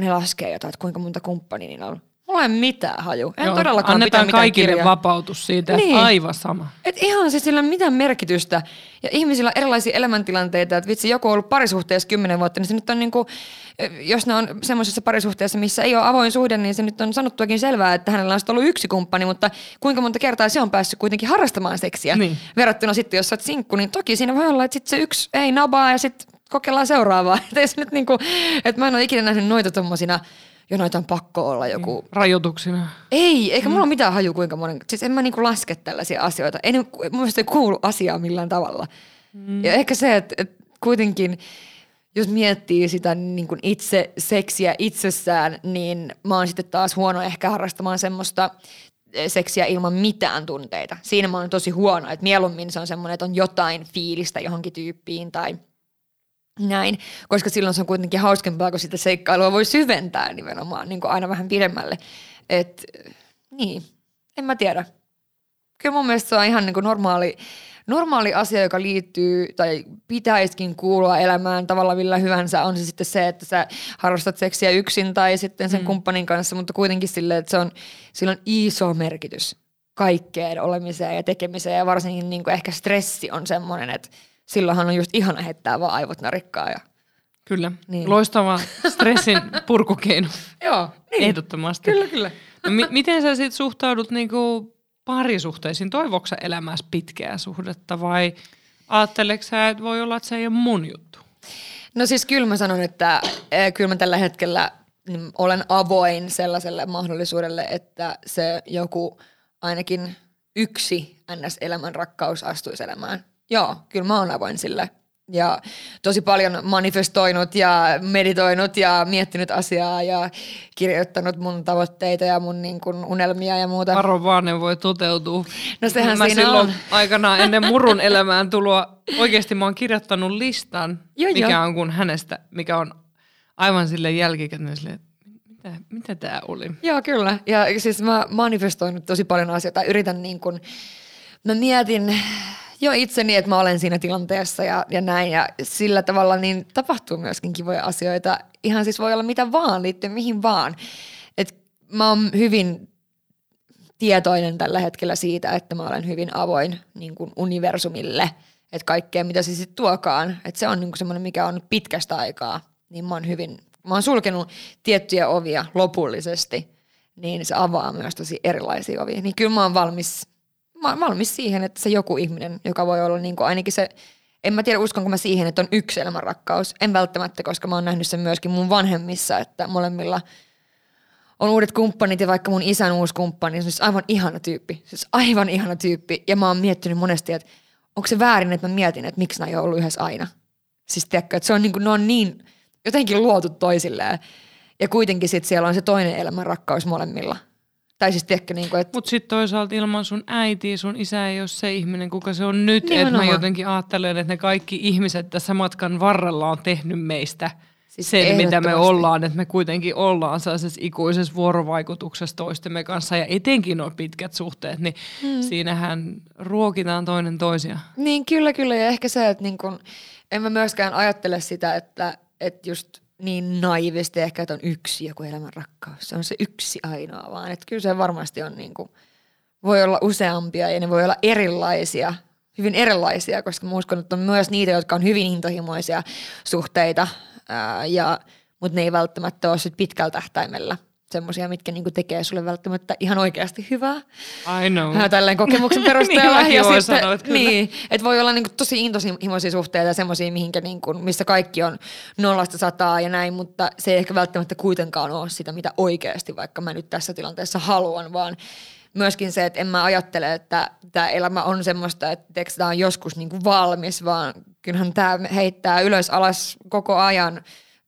ne laskee jotain, että kuinka monta kumppania niillä on. Mulla ei mitään haju. En Joo, todellakaan Annetaan kaikille kirjaa. vapautus siitä, niin. aivan sama. Et ihan siis sillä mitään merkitystä. Ja ihmisillä on erilaisia elämäntilanteita, että vitsi, joku on ollut parisuhteessa kymmenen vuotta, niin se nyt on niinku, jos ne on semmoisessa parisuhteessa, missä ei ole avoin suhde, niin se nyt on sanottuakin selvää, että hänellä on ollut yksi kumppani, mutta kuinka monta kertaa se on päässyt kuitenkin harrastamaan seksiä. Niin. Verrattuna sitten, jos sä oot sinkku, niin toki siinä voi olla, että sit se yksi ei nabaa ja sitten kokeillaan seuraavaa. Et se nyt niinku, että mä en ole ikinä nähnyt noita tommosina jo noita on pakko olla joku... Niin, rajoituksina. Ei, eikä mm. mulla ole mitään haju kuinka monen... Siis en mä niinku laske tällaisia asioita. En, mun mielestä ei kuulu asiaa millään tavalla. Mm. Ja ehkä se, että, että kuitenkin jos miettii sitä niin kuin itse seksiä itsessään, niin mä oon sitten taas huono ehkä harrastamaan semmoista eh, seksiä ilman mitään tunteita. Siinä mä oon tosi huono, että mieluummin se on semmoinen, että on jotain fiilistä johonkin tyyppiin tai – näin, koska silloin se on kuitenkin hauskempaa, kun sitä seikkailua voi syventää nimenomaan niin kuin aina vähän pidemmälle. Et, niin, en mä tiedä. Kyllä mun mielestä se on ihan niin kuin normaali, normaali asia, joka liittyy tai pitäisikin kuulua elämään tavalla millä hyvänsä. On se sitten se, että sä harrastat seksiä yksin tai sitten sen mm. kumppanin kanssa, mutta kuitenkin silleen, että se on, sillä on iso merkitys kaikkeen olemiseen ja tekemiseen ja varsinkin niin kuin ehkä stressi on semmoinen, että – silloinhan on just ihana heittää vaan aivot narikkaa. Ja... Kyllä, niin. loistava stressin purkukeino. Joo, niin. Ehdottomasti. Kyllä, kyllä. No, mi- miten sä sitten suhtaudut niinku parisuhteisiin? Toivoksi elämässä pitkää suhdetta vai ajatteleeko sä, että voi olla, että se ei ole mun juttu? No siis kyllä mä sanon, että eh, kyllä mä tällä hetkellä niin olen avoin sellaiselle mahdollisuudelle, että se joku ainakin yksi NS-elämän rakkaus astuisi elämään. Joo, kyllä mä oon avoin sille ja tosi paljon manifestoinut ja meditoinut ja miettinyt asiaa ja kirjoittanut mun tavoitteita ja mun niin kuin unelmia ja muuta. Varo vaan ne voi toteutua. No sehän mä siinä silloin on. aikanaan ennen murun elämään tuloa, oikeasti mä oon kirjoittanut listan, Joo, mikä joo. on kun hänestä, mikä on aivan sille jälkikäteen silleen, että mitä, mitä tää oli? Joo, kyllä. Ja siis mä manifestoinut tosi paljon asioita. Yritän niin kuin, mä mietin jo itseni, että mä olen siinä tilanteessa ja, ja näin. Ja sillä tavalla niin tapahtuu myöskin kivoja asioita. Ihan siis voi olla mitä vaan, liittyen mihin vaan. Et mä oon hyvin tietoinen tällä hetkellä siitä, että mä olen hyvin avoin niin kuin universumille. Että kaikkea, mitä se sitten tuokaan. Että se on niin semmoinen, mikä on pitkästä aikaa. Niin mä oon hyvin, mä oon sulkenut tiettyjä ovia lopullisesti. Niin se avaa myös tosi erilaisia ovia. Niin kyllä mä oon valmis, mä valmis siihen, että se joku ihminen, joka voi olla niin kuin ainakin se, en mä tiedä uskonko mä siihen, että on yksi elämän rakkaus. En välttämättä, koska mä oon nähnyt sen myöskin mun vanhemmissa, että molemmilla on uudet kumppanit ja vaikka mun isän uusi kumppani, se on siis aivan ihana tyyppi. Siis aivan ihana tyyppi. Ja mä oon miettinyt monesti, että onko se väärin, että mä mietin, että miksi nämä ei ollut yhdessä aina. Siis tiedätkö, että se on niin kuin, ne on niin jotenkin luotu toisilleen. Ja kuitenkin sitten siellä on se toinen elämän rakkaus molemmilla. Tai siis tiedätkö, niin kuin, että Mutta sitten toisaalta ilman sun äitiä, sun isä ei ole se ihminen, kuka se on nyt. Että mä jotenkin ajattelen, että ne kaikki ihmiset tässä matkan varrella on tehnyt meistä Siis sen, mitä me ollaan. Että me kuitenkin ollaan sellaisessa ikuisessa vuorovaikutuksessa toistemme kanssa. Ja etenkin on pitkät suhteet, niin hmm. siinähän ruokitaan toinen toisia. Niin kyllä, kyllä. Ja ehkä se, että niin kun, en mä myöskään ajattele sitä, että, että just niin naivisti ehkä, että on yksi joku elämän rakkaus. Se on se yksi ainoa vaan. Että kyllä se varmasti on niin kuin, voi olla useampia ja ne voi olla erilaisia, hyvin erilaisia, koska mä uskon, että on myös niitä, jotka on hyvin intohimoisia suhteita, ää, ja, mutta ne ei välttämättä ole sit pitkällä tähtäimellä semmoisia, mitkä niinku tekee sulle välttämättä ihan oikeasti hyvää. I know. Ää, Tälleen kokemuksen perusteella. Niin mäkin voin sanoa, niin, että voi olla niinku tosi intohimoisia suhteita, semmoisia, mihinkä niinku, missä kaikki on nollasta sataa ja näin, mutta se ei ehkä välttämättä kuitenkaan ole sitä, mitä oikeasti vaikka mä nyt tässä tilanteessa haluan, vaan myöskin se, että en mä ajattele, että tämä elämä on semmoista, että tämä on joskus niinku valmis, vaan kyllähän tämä heittää ylös alas koko ajan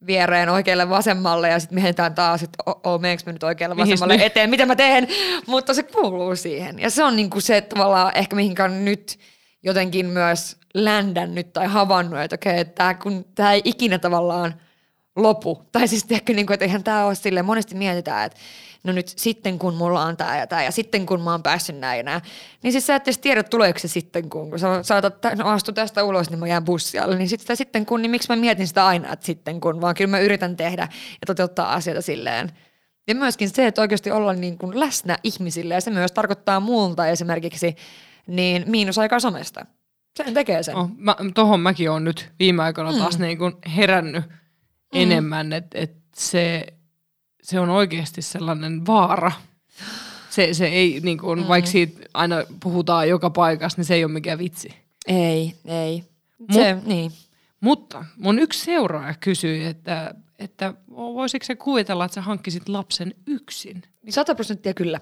viereen oikealle vasemmalle ja sitten mietitään taas, että o, o meneekö me nyt oikealle Mihis vasemmalle nyt? eteen, mitä mä teen, mutta se kuuluu siihen. Ja se on niinku se tavallaan ehkä mihinkä on nyt jotenkin myös ländännyt tai havannut, että okei, että tää, kun tämä ei ikinä tavallaan lopu. Tai siis tiedätkö, niin kuin, että eihän tämä ole silleen, monesti mietitään, että no nyt sitten kun mulla on tämä ja tämä ja sitten kun mä oon päässyt näin ja näin. Niin siis sä et edes tiedä, tuleeko se sitten kun, kun sä saatat, no astu tästä ulos, niin mä jään bussialle. Niin sit sitä sitten kun, niin miksi mä mietin sitä aina, että sitten kun, vaan kyllä mä yritän tehdä ja toteuttaa asioita silleen. Ja myöskin se, että oikeasti olla niin kuin läsnä ihmisille ja se myös tarkoittaa muulta esimerkiksi niin miinusaikaa somesta. Sen tekee sen. Oh, mä, tohon mäkin on nyt viime aikoina taas Mm. niin kuin herännyt enemmän, että et se, se on oikeasti sellainen vaara. Se, se ei, niin kuin, mm. vaikka siitä aina puhutaan joka paikassa, niin se ei ole mikään vitsi. Ei, ei. Se, niin. Mutta mun yksi seuraaja kysyi, että, että voisiko se kuvitella, että sä hankkisit lapsen yksin? Sata prosenttia kyllä.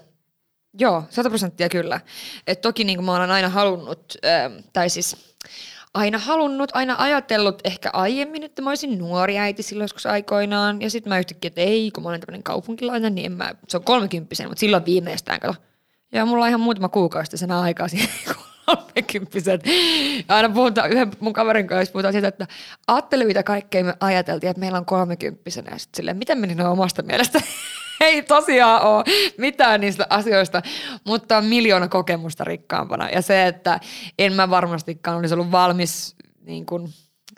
Joo, sata prosenttia kyllä. Et toki niin kuin mä olen aina halunnut, ähm, tai siis aina halunnut, aina ajatellut ehkä aiemmin, että mä olisin nuori äiti silloin joskus aikoinaan. Ja sitten mä yhtäkkiä, että ei, kun mä olen tämmöinen kaupunkilainen, niin en mä, se on kolmekymppisen, mutta silloin viimeistään, kato. Ja mulla on ihan muutama kuukausi sen aikaa siihen kolmekymppiset. Aina puhutaan yhden mun kaverin kanssa, puhutaan siitä, että ajattele mitä kaikkea me ajateltiin, että meillä on kolmekymppisenä. Ja sitten silleen, miten meni noin omasta mielestä? Ei tosiaan ole mitään niistä asioista, mutta on miljoona kokemusta rikkaampana. Ja se, että en mä varmastikaan olisi ollut valmis, niin kuin,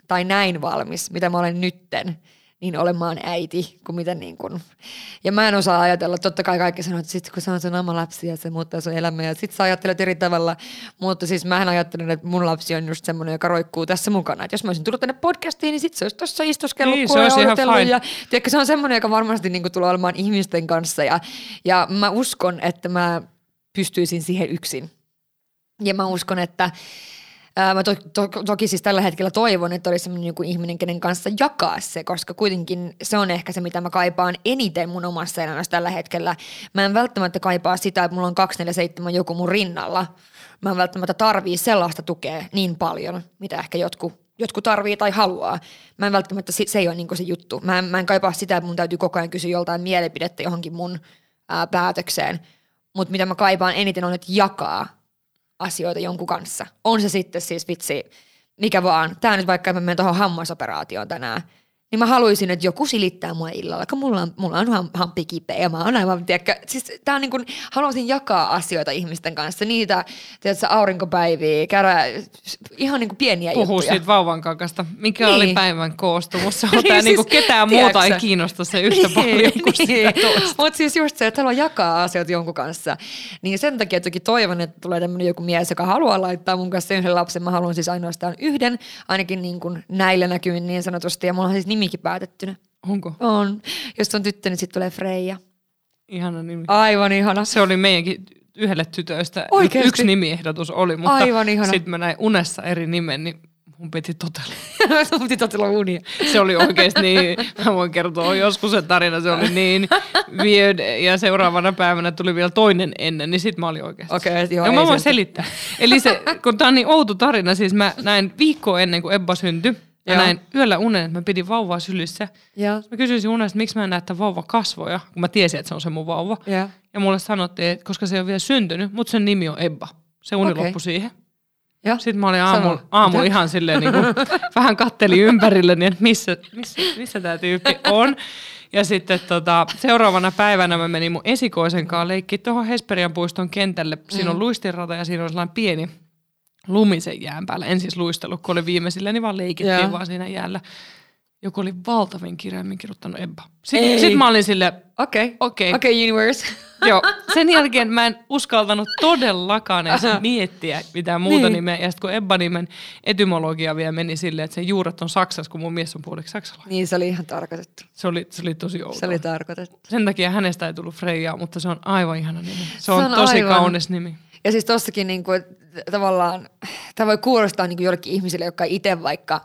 tai näin valmis, mitä mä olen nytten, niin olemaan äiti, kuin mitä niin kuin. Ja mä en osaa ajatella, totta kai kaikki sanoo, että sit kun se on sun oma lapsi ja se muuttaa sun elämää ja sit sä ajattelet eri tavalla, mutta siis mä ajattelen, että mun lapsi on just semmoinen, joka roikkuu tässä mukana. Että jos mä olisin tullut tänne podcastiin, niin sit se olisi tuossa istuskellut Niin, se olisi ihan fine. ja tiedätkö, se on semmoinen, joka varmasti niin kuin, tulee olemaan ihmisten kanssa ja, ja mä uskon, että mä pystyisin siihen yksin. Ja mä uskon, että ää, mä to, to, toki siis tällä hetkellä toivon, että olisi sellainen joku ihminen, kenen kanssa jakaa se, koska kuitenkin se on ehkä se, mitä mä kaipaan eniten mun omassa elämässä tällä hetkellä. Mä en välttämättä kaipaa sitä, että mulla on 247 joku mun rinnalla. Mä en välttämättä tarvii sellaista tukea niin paljon, mitä ehkä jotkut jotkut tarvii tai haluaa. Mä en välttämättä, se ei ole niin se juttu. Mä en, mä en kaipaa sitä, että mun täytyy koko ajan kysyä joltain mielipidettä johonkin mun ää, päätökseen. Mutta mitä mä kaipaan eniten on, että jakaa asioita jonkun kanssa. On se sitten siis vitsi, mikä vaan. Tämä nyt vaikka mä menen tuohon hammasoperaatioon tänään – niin mä haluaisin, että joku silittää mua illalla, kun mulla on, mulla on hampi kipeä ja mä oon aivan, tiedätkö, siis tää on niin kuin, haluaisin jakaa asioita ihmisten kanssa, niitä, tiedätkö, aurinkopäiviä, käydä ihan niin kuin pieniä Puhuu juttuja. siitä vauvan kakasta. Mikä niin. oli päivän koostumus? Se on niin, niin kuin siis, ketään tiedätkö? muuta ei kiinnosta se yhtä niin, paljon kuin niin. sitä Mutta siis just se, että haluaa jakaa asioita jonkun kanssa. Niin sen takia toki toivon, että tulee tämmöinen joku mies, joka haluaa laittaa mun kanssa yhden lapsen. Mä haluan siis ainoastaan yhden, ainakin niin kuin näillä näkymin niin sanotusti. Ja mulla on siis nimikin päätettynä. Onko? On. Jos on tyttö, niin sitten tulee Freija. Ihana nimi. Aivan ihana. Se oli meidänkin yhdelle tytöistä. Oikeasti? Yksi nimiehdotus oli, mutta Aivan ihana. sitten mä näin unessa eri nimen, niin mun piti totella. Sun piti totella unia. Se oli oikeasti niin, mä voin kertoa joskus se tarina, se oli niin weird. Ja seuraavana päivänä tuli vielä toinen ennen, niin sit mä olin oikeasti. Okei, okay, joo. Ja mä voin selittää. Eli se, kun tää on niin outo tarina, siis mä näin viikkoa ennen kuin Ebba syntyi, Mä näin yöllä unen, että mä pidin vauvaa sylissä. Ja. Mä kysyisin unesta, miksi mä en näe että vauva kasvoja, kun mä tiesin, että se on se mun vauva. Ja, ja mulle sanottiin, että koska se ei ole vielä syntynyt, mutta sen nimi on Ebba. Se uni okay. loppui siihen. Ja. Sitten mä olin aamu, aamu ihan silleen, niin kuin, vähän katteli ympärille, niin että missä, missä, missä tämä tyyppi on. Ja sitten tota, seuraavana päivänä mä menin mun esikoisen kanssa leikkiin tuohon Hesperian puiston kentälle. Siinä on luistinrata ja siinä on sellainen pieni lumisen jään päällä. En siis luistellut, kun oli viimeisillä, niin vaan leikittiin yeah. vaan siinä jäällä. Joku oli valtavin kirjaimin kirjoittanut Ebba. Sitten sit mä olin sille, okei, okay. okei, okay. okay, universe. Joo, sen jälkeen mä en uskaltanut todellakaan edes miettiä mitään muuta niin. nimeä. Ja sitten kun Ebba-nimen etymologia vielä meni silleen, että sen juuret on Saksassa, kun mun mies on puoliksi saksalainen. Niin, se oli ihan tarkoitettu. Se oli, se oli tosi outoa. Se oli tarkoitettu. Sen takia hänestä ei tullut Freija, mutta se on aivan ihana nimi. Se on, se on tosi aivan. kaunis nimi. Ja siis tossakin niinku, tavallaan, tämä voi kuulostaa niinku jollekin ihmisille, jotka itse vaikka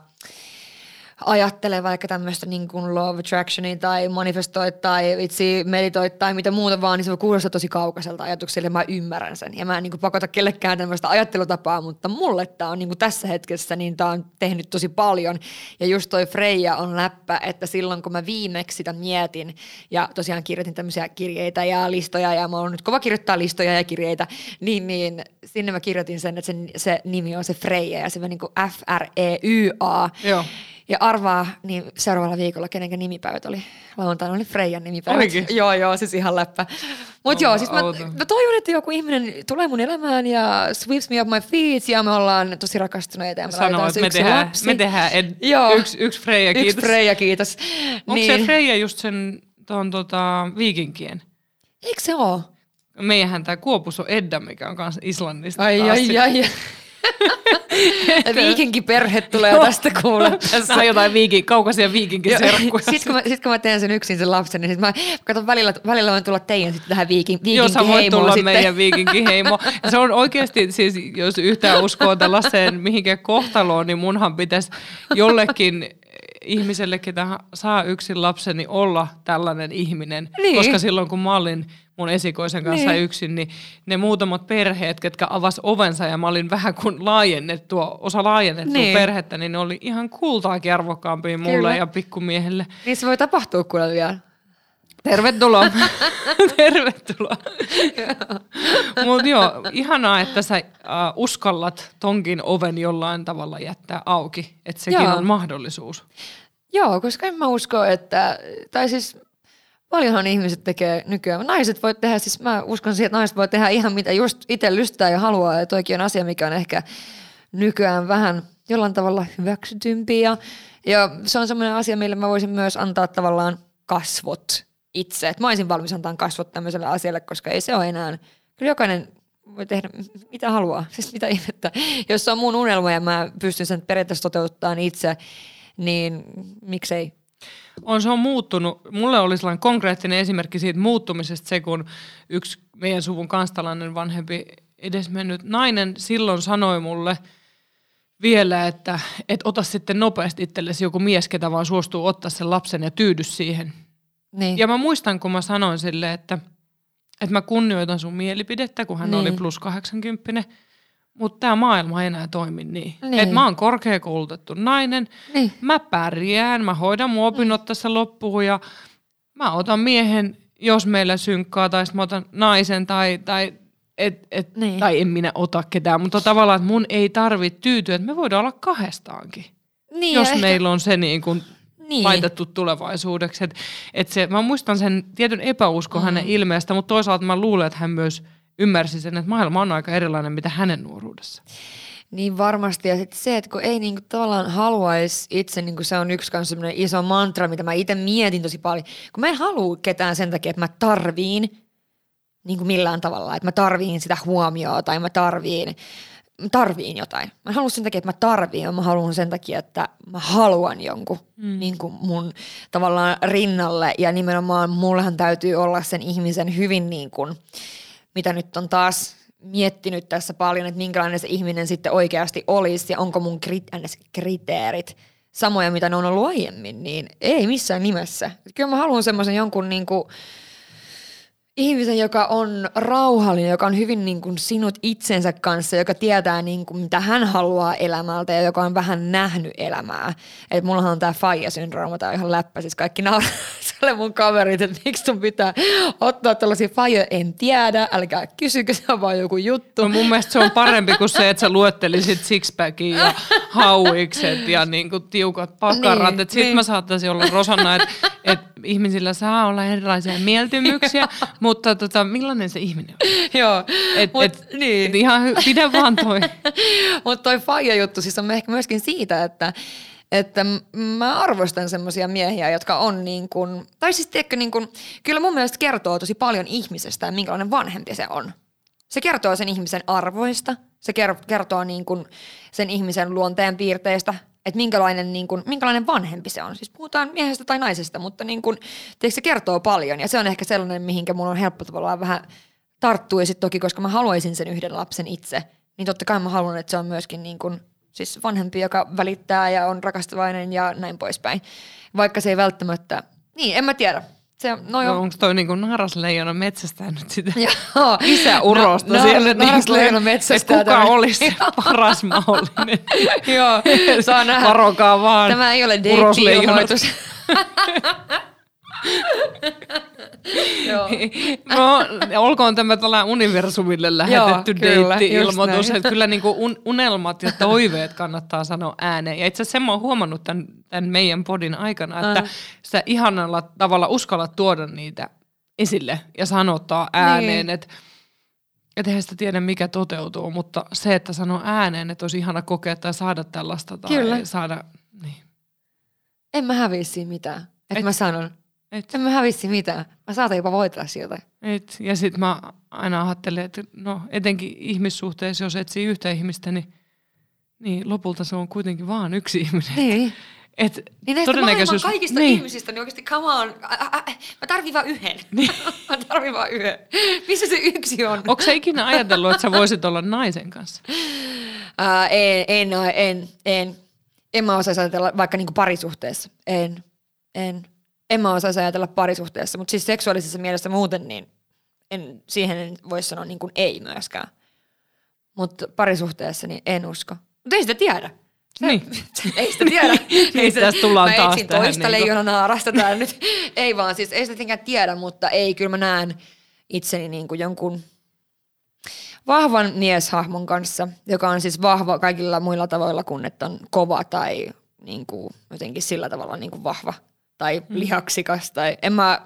ajattelee vaikka tämmöistä niin kuin of attractionia tai manifestoi tai itse meditoi tai mitä muuta vaan, niin se voi kuulostaa tosi kaukaiselta ajatukselta ja mä ymmärrän sen. Ja mä en niin kuin pakota kellekään tämmöistä ajattelutapaa, mutta mulle tämä on niin kuin tässä hetkessä, niin tämä on tehnyt tosi paljon. Ja just toi Freija on läppä, että silloin kun mä viimeksi sitä mietin ja tosiaan kirjoitin tämmöisiä kirjeitä ja listoja ja mä oon nyt kova kirjoittaa listoja ja kirjeitä, niin, niin sinne mä kirjoitin sen, että se, se nimi on se Freija ja se on niin kuin F-R-E-Y-A. Joo. Ja arvaa, niin seuraavalla viikolla kenenkä nimipäivät oli. Lauantaina oli Freijan nimipäivät. Oikein? Joo, joo, siis ihan läppä. Mutta joo, siis mä, mä, toivon, että joku ihminen tulee mun elämään ja sweeps me up my feet ja me ollaan tosi rakastuneita ja me Sano, että me tehdään, lapsi. me tehdään ed- joo. yksi, yksi Freija, kiitos. Yksi Freija, kiitos. Onko niin. se Freija just sen ton, tota, viikinkien? Eikö se ole? Meidänhän tämä Kuopus on Edda, mikä on kanssa Islannista. Ai, ai, ai, ai. Viikinkiperhe tulee tästä kuulla. Tässä on jotain viikin, kaukaisia viikinkiserkkuja. Sitten kun, mä, sit kun mä teen sen yksin sen lapsen, niin sit mä katson välillä, välillä voin tulla teidän sitten tähän viikin, viikinkiheimoon. Joo, sä voit tulla sitten. meidän viikinkiheimo. se on oikeasti, siis jos yhtään uskoo tällaiseen mihinkään kohtaloon, niin munhan pitäisi jollekin ihmiselle, ketä saa yksin lapseni, olla tällainen ihminen. Niin. Koska silloin kun mä olin mun esikoisen kanssa niin. yksin, niin ne muutamat perheet, ketkä avas ovensa ja mä olin vähän kuin laajennettua, osa laajennettua niin. perhettä, niin ne oli ihan kultaakin arvokkaampia mulle Kyllä. ja pikkumiehelle. Niin se voi tapahtua kuule vielä. Tervetuloa. Tervetuloa. Mutta joo, ihanaa, että sä uh, uskallat tonkin oven jollain tavalla jättää auki, että sekin joo. on mahdollisuus. Joo, koska en mä usko, että, tai siis paljonhan ihmiset tekee nykyään. Naiset voi tehdä, siis mä uskon siihen, että naiset voi tehdä ihan mitä just itse lystää ja haluaa. Ja toikin on asia, mikä on ehkä nykyään vähän jollain tavalla hyväksytympi. Ja, ja se on semmoinen asia, millä mä voisin myös antaa tavallaan kasvot itse. Et mä olisin valmis antaa kasvot tämmöiselle asialle, koska ei se ole enää, kyllä jokainen voi tehdä mitä haluaa, siis mitä ihmettä. Jos se on mun unelma ja mä pystyn sen periaatteessa toteuttamaan itse, niin miksei On se on muuttunut. Mulle oli sellainen konkreettinen esimerkki siitä muuttumisesta se, kun yksi meidän suvun kanstalainen vanhempi edesmennyt nainen silloin sanoi mulle vielä, että et ota sitten nopeasti itsellesi joku mies, ketä vaan suostuu ottaa sen lapsen ja tyydy siihen. Niin. Ja mä muistan, kun mä sanoin sille, että, että mä kunnioitan sun mielipidettä, kun hän Niin. oli plus 80, mutta tämä maailma ei enää toimi niin. Niin. Et mä oon korkeakoulutettu nainen, Niin. mä pärjään, mä hoidan mun opinnot tässä loppuun ja mä otan miehen, jos meillä synkkaa, tai sitten mä otan naisen, tai, tai, et, et, Niin. tai en minä ota ketään, mutta tavallaan, että mun ei tarvitse tyytyä, että me voidaan olla kahdestaankin, Niin, jos ehkä- meillä on se niin kuin Niin. laitettu tulevaisuudeksi. Et, et se, mä muistan sen tietyn epäuskon mm. hänen ilmeestä, mutta toisaalta mä luulen, että hän myös ymmärsi sen, että maailma on aika erilainen, mitä hänen nuoruudessa. Niin varmasti. Ja sitten se, että kun ei niinku tavallaan haluaisi itse, niinku se on yksi kanssa semmoinen iso mantra, mitä mä itse mietin tosi paljon. Kun mä en halua ketään sen takia, että mä tarviin niinku millään tavalla, että mä tarviin sitä huomioon tai mä tarviin, mä tarviin jotain. Mä en halua sen takia, että mä tarviin, mä haluan sen takia, että mä haluan jonkun mm. niin kuin mun tavallaan rinnalle. Ja nimenomaan mullehan täytyy olla sen ihmisen hyvin niin kuin, mitä nyt on taas miettinyt tässä paljon, että minkälainen se ihminen sitten oikeasti olisi ja onko mun krit- NS kriteerit samoja, mitä ne on ollut aiemmin, niin ei missään nimessä. Kyllä mä haluan semmoisen jonkun niin kuin, ihmisen, joka on rauhallinen, joka on hyvin niin kuin sinut itsensä kanssa, joka tietää niin kuin, mitä hän haluaa elämältä ja joka on vähän nähnyt elämää. Et mullahan on tää faija-syndrooma, tää on ihan läppä, siis kaikki nauraa mun kaverit, että miksi sun pitää ottaa tällaisia faija, en tiedä, älkää kysykö, se on vaan joku juttu. No mun mielestä se on parempi kuin se, että sä luettelisit sixpackin ja hauikset ja niinku tiukat pakarat. Niin, Niin, Sitten niin. mä saattaisin olla Rosanna, että et ihmisillä saa olla erilaisia mieltymyksiä, mutta tota, millainen se ihminen on? Joo, Et, mut, et, niin. et ihan hy- pidä vaan toi. Mutta toi faija-juttu siis on ehkä myöskin siitä, että että mä arvostan semmoisia miehiä, jotka on niin kuin, tai siis tiedätkö, niin kuin, kyllä mun mielestä kertoo tosi paljon ihmisestä ja minkälainen vanhempi se on. Se kertoo sen ihmisen arvoista, se ker- kertoo niin kuin sen ihmisen luonteen piirteistä, että minkälainen, niin kuin, minkälainen vanhempi se on. Siis puhutaan miehestä tai naisesta, mutta niin kuin, se kertoo paljon ja se on ehkä sellainen, mihinkä mun on helppo tavallaan vähän tarttua. Ja sitten toki, koska mä haluaisin sen yhden lapsen itse, niin totta kai mä haluan, että se on myöskin niin kuin, siis vanhempi, joka välittää ja on rakastavainen ja näin poispäin. Vaikka se ei välttämättä, niin en mä tiedä. Se, no No, joo. onko toi niinku narasleijona metsästää nyt sitä Joo. isäurosta No, siellä? no, narasleijona että metsästää kuka tämän. olisi se paras mahdollinen? Joo, saa nähdä. Varokaa vaan. Tämä ei ole deitti-ilmoitus. Joo. No, olkoon tämä tällä universumille lähetetty deitti-ilmoitus, että kyllä niinku un, unelmat ja toiveet kannattaa sanoa ääneen. Ja itse asiassa sen mä oon huomannut tämän, tämän meidän podin aikana, että Äh. sä ihanalla tavalla uskallat tuoda niitä esille ja sanottaa ääneen, Niin. että et eihän sitä tiedä, mikä toteutuu, mutta se, että sanoo ääneen, että olisi ihana kokea tai saada tällaista tai Kyllä. saada, niin. En mä häviä siinä mitään. Että Et- mä sanon. Et, En mä häviä siinä mitään. Mä saatan jopa voittaa sieltä. et, ja sitten mä aina ajattelen, että no etenkin ihmissuhteessa, jos etsii yhtä ihmistä, niin, niin lopulta se on kuitenkin vaan yksi ihminen. Niin. Et Niin näistä todennäköisyys- kaikista niin. ihmisistä, niin oikeasti come on. Ä, ä, ä, mä tarvin vaan yhden. mä tarvin vaan yhden. Missä se yksi on? Onko sä ikinä ajatellut, että sä voisit olla naisen kanssa? Ää, en, en, en, en. En mä osaisi ajatella vaikka niinku parisuhteessa. En, en. En mä osaisi ajatella parisuhteessa, mutta siis seksuaalisessa mielessä muuten, niin en, siihen en voi sanoa niin kuin ei myöskään. Mutta parisuhteessa niin en usko. Mutta ei sitä tiedä. Se, Niin. ei sitä tiedä. Niin, tässä tullaan mä taas etsin tähän toista niinku- leijonaarasta täällä nyt. Ei vaan, siis ei sitä tietenkään tiedä, mutta ei, kyllä mä näen itseni niin kuin jonkun vahvan mieshahmon kanssa, joka on siis vahva kaikilla muilla tavoilla kuin että on kova tai niin kuin jotenkin sillä tavalla niin kuin vahva tai Mm. lihaksikas. Tai en mä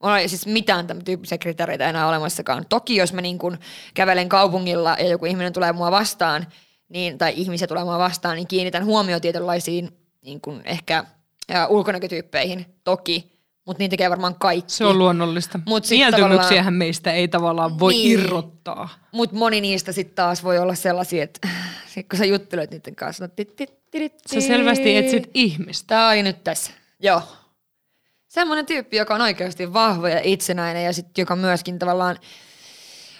ole siis mitään tämän tyyppisiä kriteereitä enää olemassakaan. Toki jos mä niin kuin kävelen kaupungilla ja joku ihminen tulee mua vastaan, niin, tai ihmisiä tulee mua vastaan, niin kiinnitän huomioon tietynlaisiin niin kuin ehkä ää, ulkonäkötyyppeihin toki, mutta niin tekee varmaan kaikki. Se on luonnollista. Mut Mieltymyksiähän meistä ei tavallaan voi Niin. irrottaa. Mutta moni niistä sitten taas voi olla sellaisia, että sit kun sä juttelet niiden kanssa, no, tit, tit, tit, Sä selvästi etsit ihmistä. Tää oli nyt tässä. Joo. Semmoinen tyyppi, joka on oikeasti vahva ja itsenäinen ja sitten joka myöskin tavallaan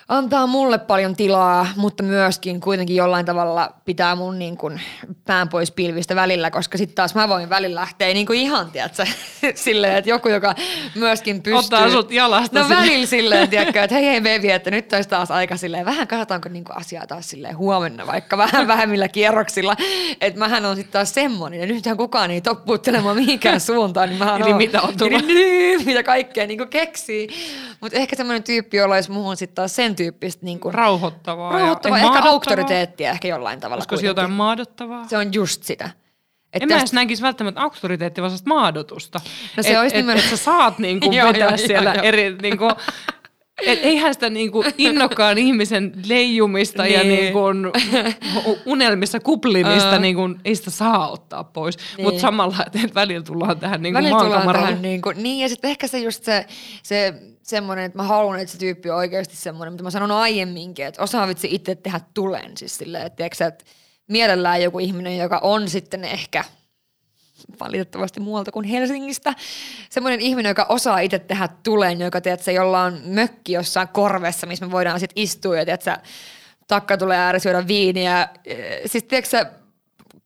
antaa mulle paljon tilaa, mutta myöskin kuitenkin jollain tavalla pitää mun niin kuin pään pois pilvistä välillä, koska sitten taas mä voin välillä lähteä niin kuin ihan, tiedätkö, silleen, että joku, joka myöskin pystyy... Ottaa sut jalasta No välillä silleen, tiedätkö, että hei hei baby, että nyt olisi taas aika silleen, vähän katsotaanko niin kuin asiaa taas silleen huomenna, vaikka vähän vähemmillä kierroksilla. Että mähän on sitten taas semmoinen, ja nythän kukaan ei toppuuttelemaan mihinkään suuntaan, niin mähän Eli on, mitä on tullut? mitä kaikkea niin kuin keksii. Mutta ehkä semmoinen tyyppi, jolla olisi muuhun sitten taas sen tyyppistä niin kuin Rauhoittavaa. rauhoittavaa, ja ehkä auktoriteettia ehkä jollain tavalla. Olisiko se jotain maadottavaa? Se on just sitä. Et En mä tästä- edes näkisi välttämättä auktoriteettia, vaan maadotusta. No se et, olisi et, nimenomaan- et sä saat niinku Joo, vetää joo, siellä joo, joo. eri... Niinku, et eihän sitä niinku innokkaan ihmisen leijumista ja Niin. niinku unelmissa kuplimista, niinku, ei sitä saa ottaa pois. Niin. Mutta samalla, että et välillä tullaan tähän niinku Välillä tullaan tähän niin, niin ja sitten ehkä se just se, se semmoinen, että mä haluan, että se tyyppi on oikeasti semmoinen, mitä mä sanon aiemminkin, että osaa vitsi itse tehdä tulen. Siis silleen, että, tiedätkö, että mielellään joku ihminen, joka on sitten ehkä valitettavasti muualta kuin Helsingistä. Semmoinen ihminen, joka osaa itse tehdä tulen, joka tiedätkö, jolla on mökki jossain korvessa, missä me voidaan sitten istua ja tiedätkö, takka tulee ääressä syödä viiniä. Eh, Siis tiedätkö,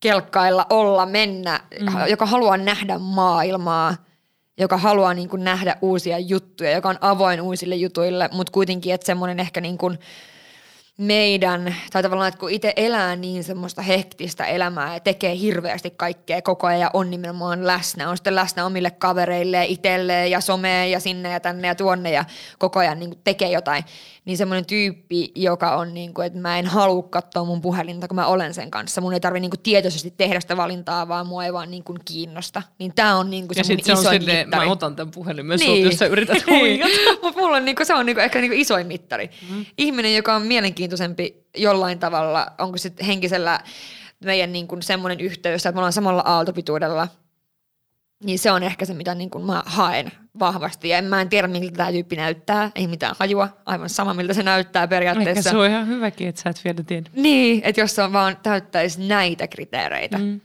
kelkkailla, olla, mennä, mm. joka haluaa nähdä maailmaa, joka haluaa niin kuin nähdä uusia juttuja, joka on avoin uusille jutuille, mutta kuitenkin, että semmoinen ehkä niin kuin meidän, tai tavallaan, että kun itse elää niin semmoista hektistä elämää ja tekee hirveästi kaikkea koko ajan ja on nimenomaan läsnä, on sitten läsnä omille kavereille itselleen ja someen ja sinne ja tänne ja tuonne ja koko ajan niin kuin tekee jotain, niin semmoinen tyyppi, joka on niin kuin, että mä en halua katsoa mun puhelinta, kun mä olen sen kanssa. Mun ei tarvi niin kuin tietoisesti tehdä sitä valintaa, vaan mua ei vaan niin kuin kiinnosta. Niin tää on niin kuin Ja sitten se on isoin silleen, mittari. mä otan tämän puhelimen niin. sulta, jos sä yrität huijata. Mutta mulla on niinku, se on niinku ehkä niinku isoin mittari. Mm. Ihminen, joka on mielenkiintoisempi jollain tavalla, onko sitten henkisellä meidän niinku semmoinen yhteys, että me ollaan samalla aaltopituudella, niin se on ehkä se, mitä niinku mä haen vahvasti. Ja en, mä en tiedä, miltä tämä tyyppi näyttää, ei mitään hajua, aivan sama, miltä se näyttää Ehkä periaatteessa. se on ihan hyväkin, että sä et vielä tiedä. Niin, että jos se on vaan täyttäisi näitä kriteereitä. Mm.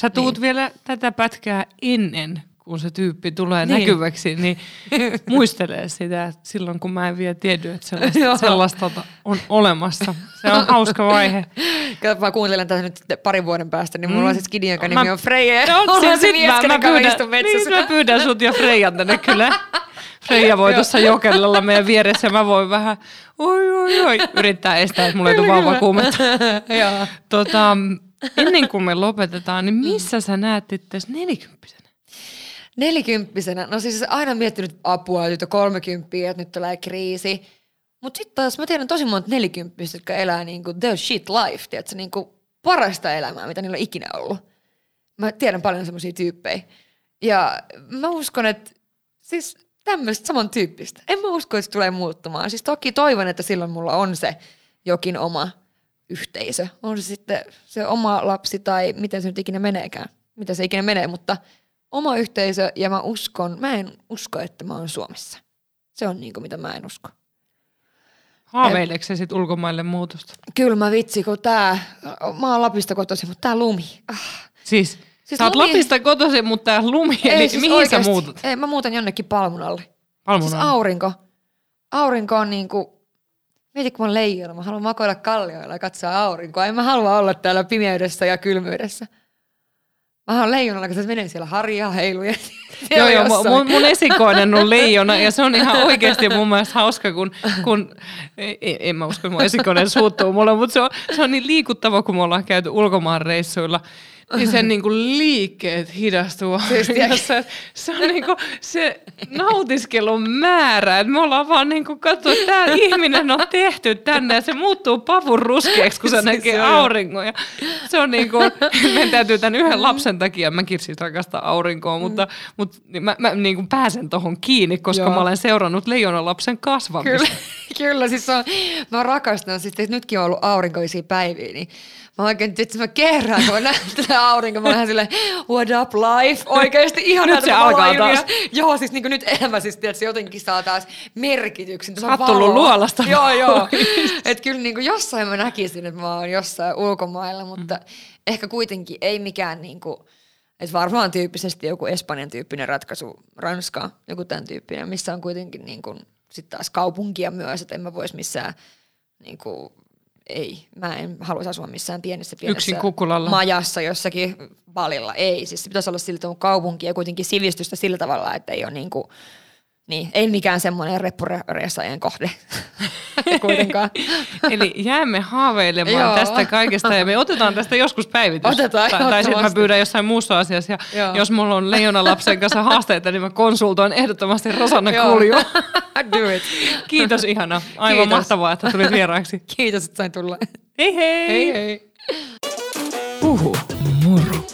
Sä tuut niin. vielä tätä pätkää ennen, kun se tyyppi tulee Niin. näkyväksi, niin muistelee sitä, että silloin kun mä en vielä tiedä, että sellaista, sellaista on olemassa. Se on hauska vaihe. Kato, mä kuuntelen tätä nyt parin vuoden päästä, niin mulla Mm. on siis Skidin, joka Mä- nimi on Freja. No, on sit se mies, mä, mä, pyydän, niin, mä pyydän sut ja Freijan tänne kyllä. Freija voi tuossa jokellella meidän vieressä ja mä voin vähän, oi oi oi, yrittää estää, että mulla ei tule vauvakuumetta. Tota, ennen kuin me lopetetaan, niin missä sä näet itseäsi nelikymppisenä? Nelikymppisenä, no siis aina miettinyt apua, on kolmekymppiä, että nyt tulee kriisi. Mutta sitten taas mä tiedän tosi monta nelikymppistä, jotka elää niinku the shit life, tiedätkö, niinku parasta elämää, mitä niillä on ikinä ollut. Mä tiedän paljon semmoisia tyyppejä. Ja mä uskon, että siis tämmöistä samantyyppistä. En mä usko, että se tulee muuttumaan. Siis toki toivon, että silloin mulla on se jokin oma yhteisö. On se sitten se oma lapsi tai miten se nyt ikinä meneekään. Mitä se ikinä menee, mutta oma yhteisö ja mä uskon, mä en usko, että mä oon Suomessa. Se on niinku mitä mä en usko. Haaveileeko se sit ulkomaille muutosta? Kyllä mä vitsi, kun tää, mä oon Lapista kotoisin, mutta tää lumi. Ah. Siis, Siis sä oot lumi- Lapista kotoisin, mutta tää lumi, ei, eli siis mihin oikeesti. sä muutat? Ei, mä muutan jonnekin palmun alle. Palmun Siis aurinko. Aurinko on niinku, mieti kun mä oon leijona, mä haluan makoilla kallioilla ja katsoa aurinkoa. En mä halua olla täällä pimeydessä ja kylmyydessä. Mä oon leijonalla, kun se menee siellä harjaa heiluja. Joo, joo, mun, mun esikoinen on leijona ja se on ihan oikeasti mun mielestä hauska, kun, kun ei, ei- en mä usko, että mun esikoinen suuttuu mulle, mutta se on, se on niin liikuttava, kun me ollaan käyty ulkomaan reissuilla, niin sen niinku liikkeet hidastuu Siis auringossa. Se on niinku se nautiskelun määrä, että me ollaan vaan niinku katsoa, että tämä ihminen on tehty tänne ja se muuttuu pavun ruskeaksi, kun se Siis näkee auringon. Ja se on niinku, meidän täytyy tämän yhden lapsen takia, mäkin siis rakastan aurinkoa, mutta, mutta niin mä, mä niinku pääsen tohon kiinni, koska Joo. mä olen seurannut leijonan lapsen kasvamista. Kyllä, kyllä siis on, mä rakastan, siis nytkin on ollut aurinkoisia päiviä, niin mä oikein, että mä kerran, kun mä näen tätä aurinkoa, mä oon silleen, what up life, oikeesti ihan Nyt se alkaa taas. Joo, siis niin nyt elämä siis, tiedätkö, jotenkin saa taas merkityksen. Sä oot tullut luolasta Joo, joo. että kyllä niin kuin jossain mä näkisin, että mä oon jossain ulkomailla, mutta ehkä kuitenkin ei mikään niin kuin, Et varmaan tyyppisesti joku Espanjan tyyppinen ratkaisu, Ranska, joku tämän tyyppinen, missä on kuitenkin niin kuin, sit taas kaupunkia myös, että en mä vois missään niin kuin, ei, mä en haluaisi asua missään pienessä, pienessä Yksin majassa jossakin valilla. Ei, siis se pitäisi olla siltä on kaupunki ja kuitenkin sivistystä sillä tavalla, että ei ole niin kuin, niin, ei mikään semmoinen reppureessaajien kohde kuitenkaan. Eli jäämme haaveilemaan Joo. tästä kaikesta ja me otetaan tästä joskus päivitys. Otetaan, tai, tai sitten mä pyydän jossain muussa asiassa. Ja Joo. jos mulla on Leijona lapsen kanssa haasteita, niin mä konsultoin ehdottomasti Rosanna Joo. Kulju. Do it. Kiitos ihana. Aivan Kiitos. mahtavaa, että tulit vieraaksi. Kiitos, että sain tulla. Hei hei! Hei hei. Puhu moro.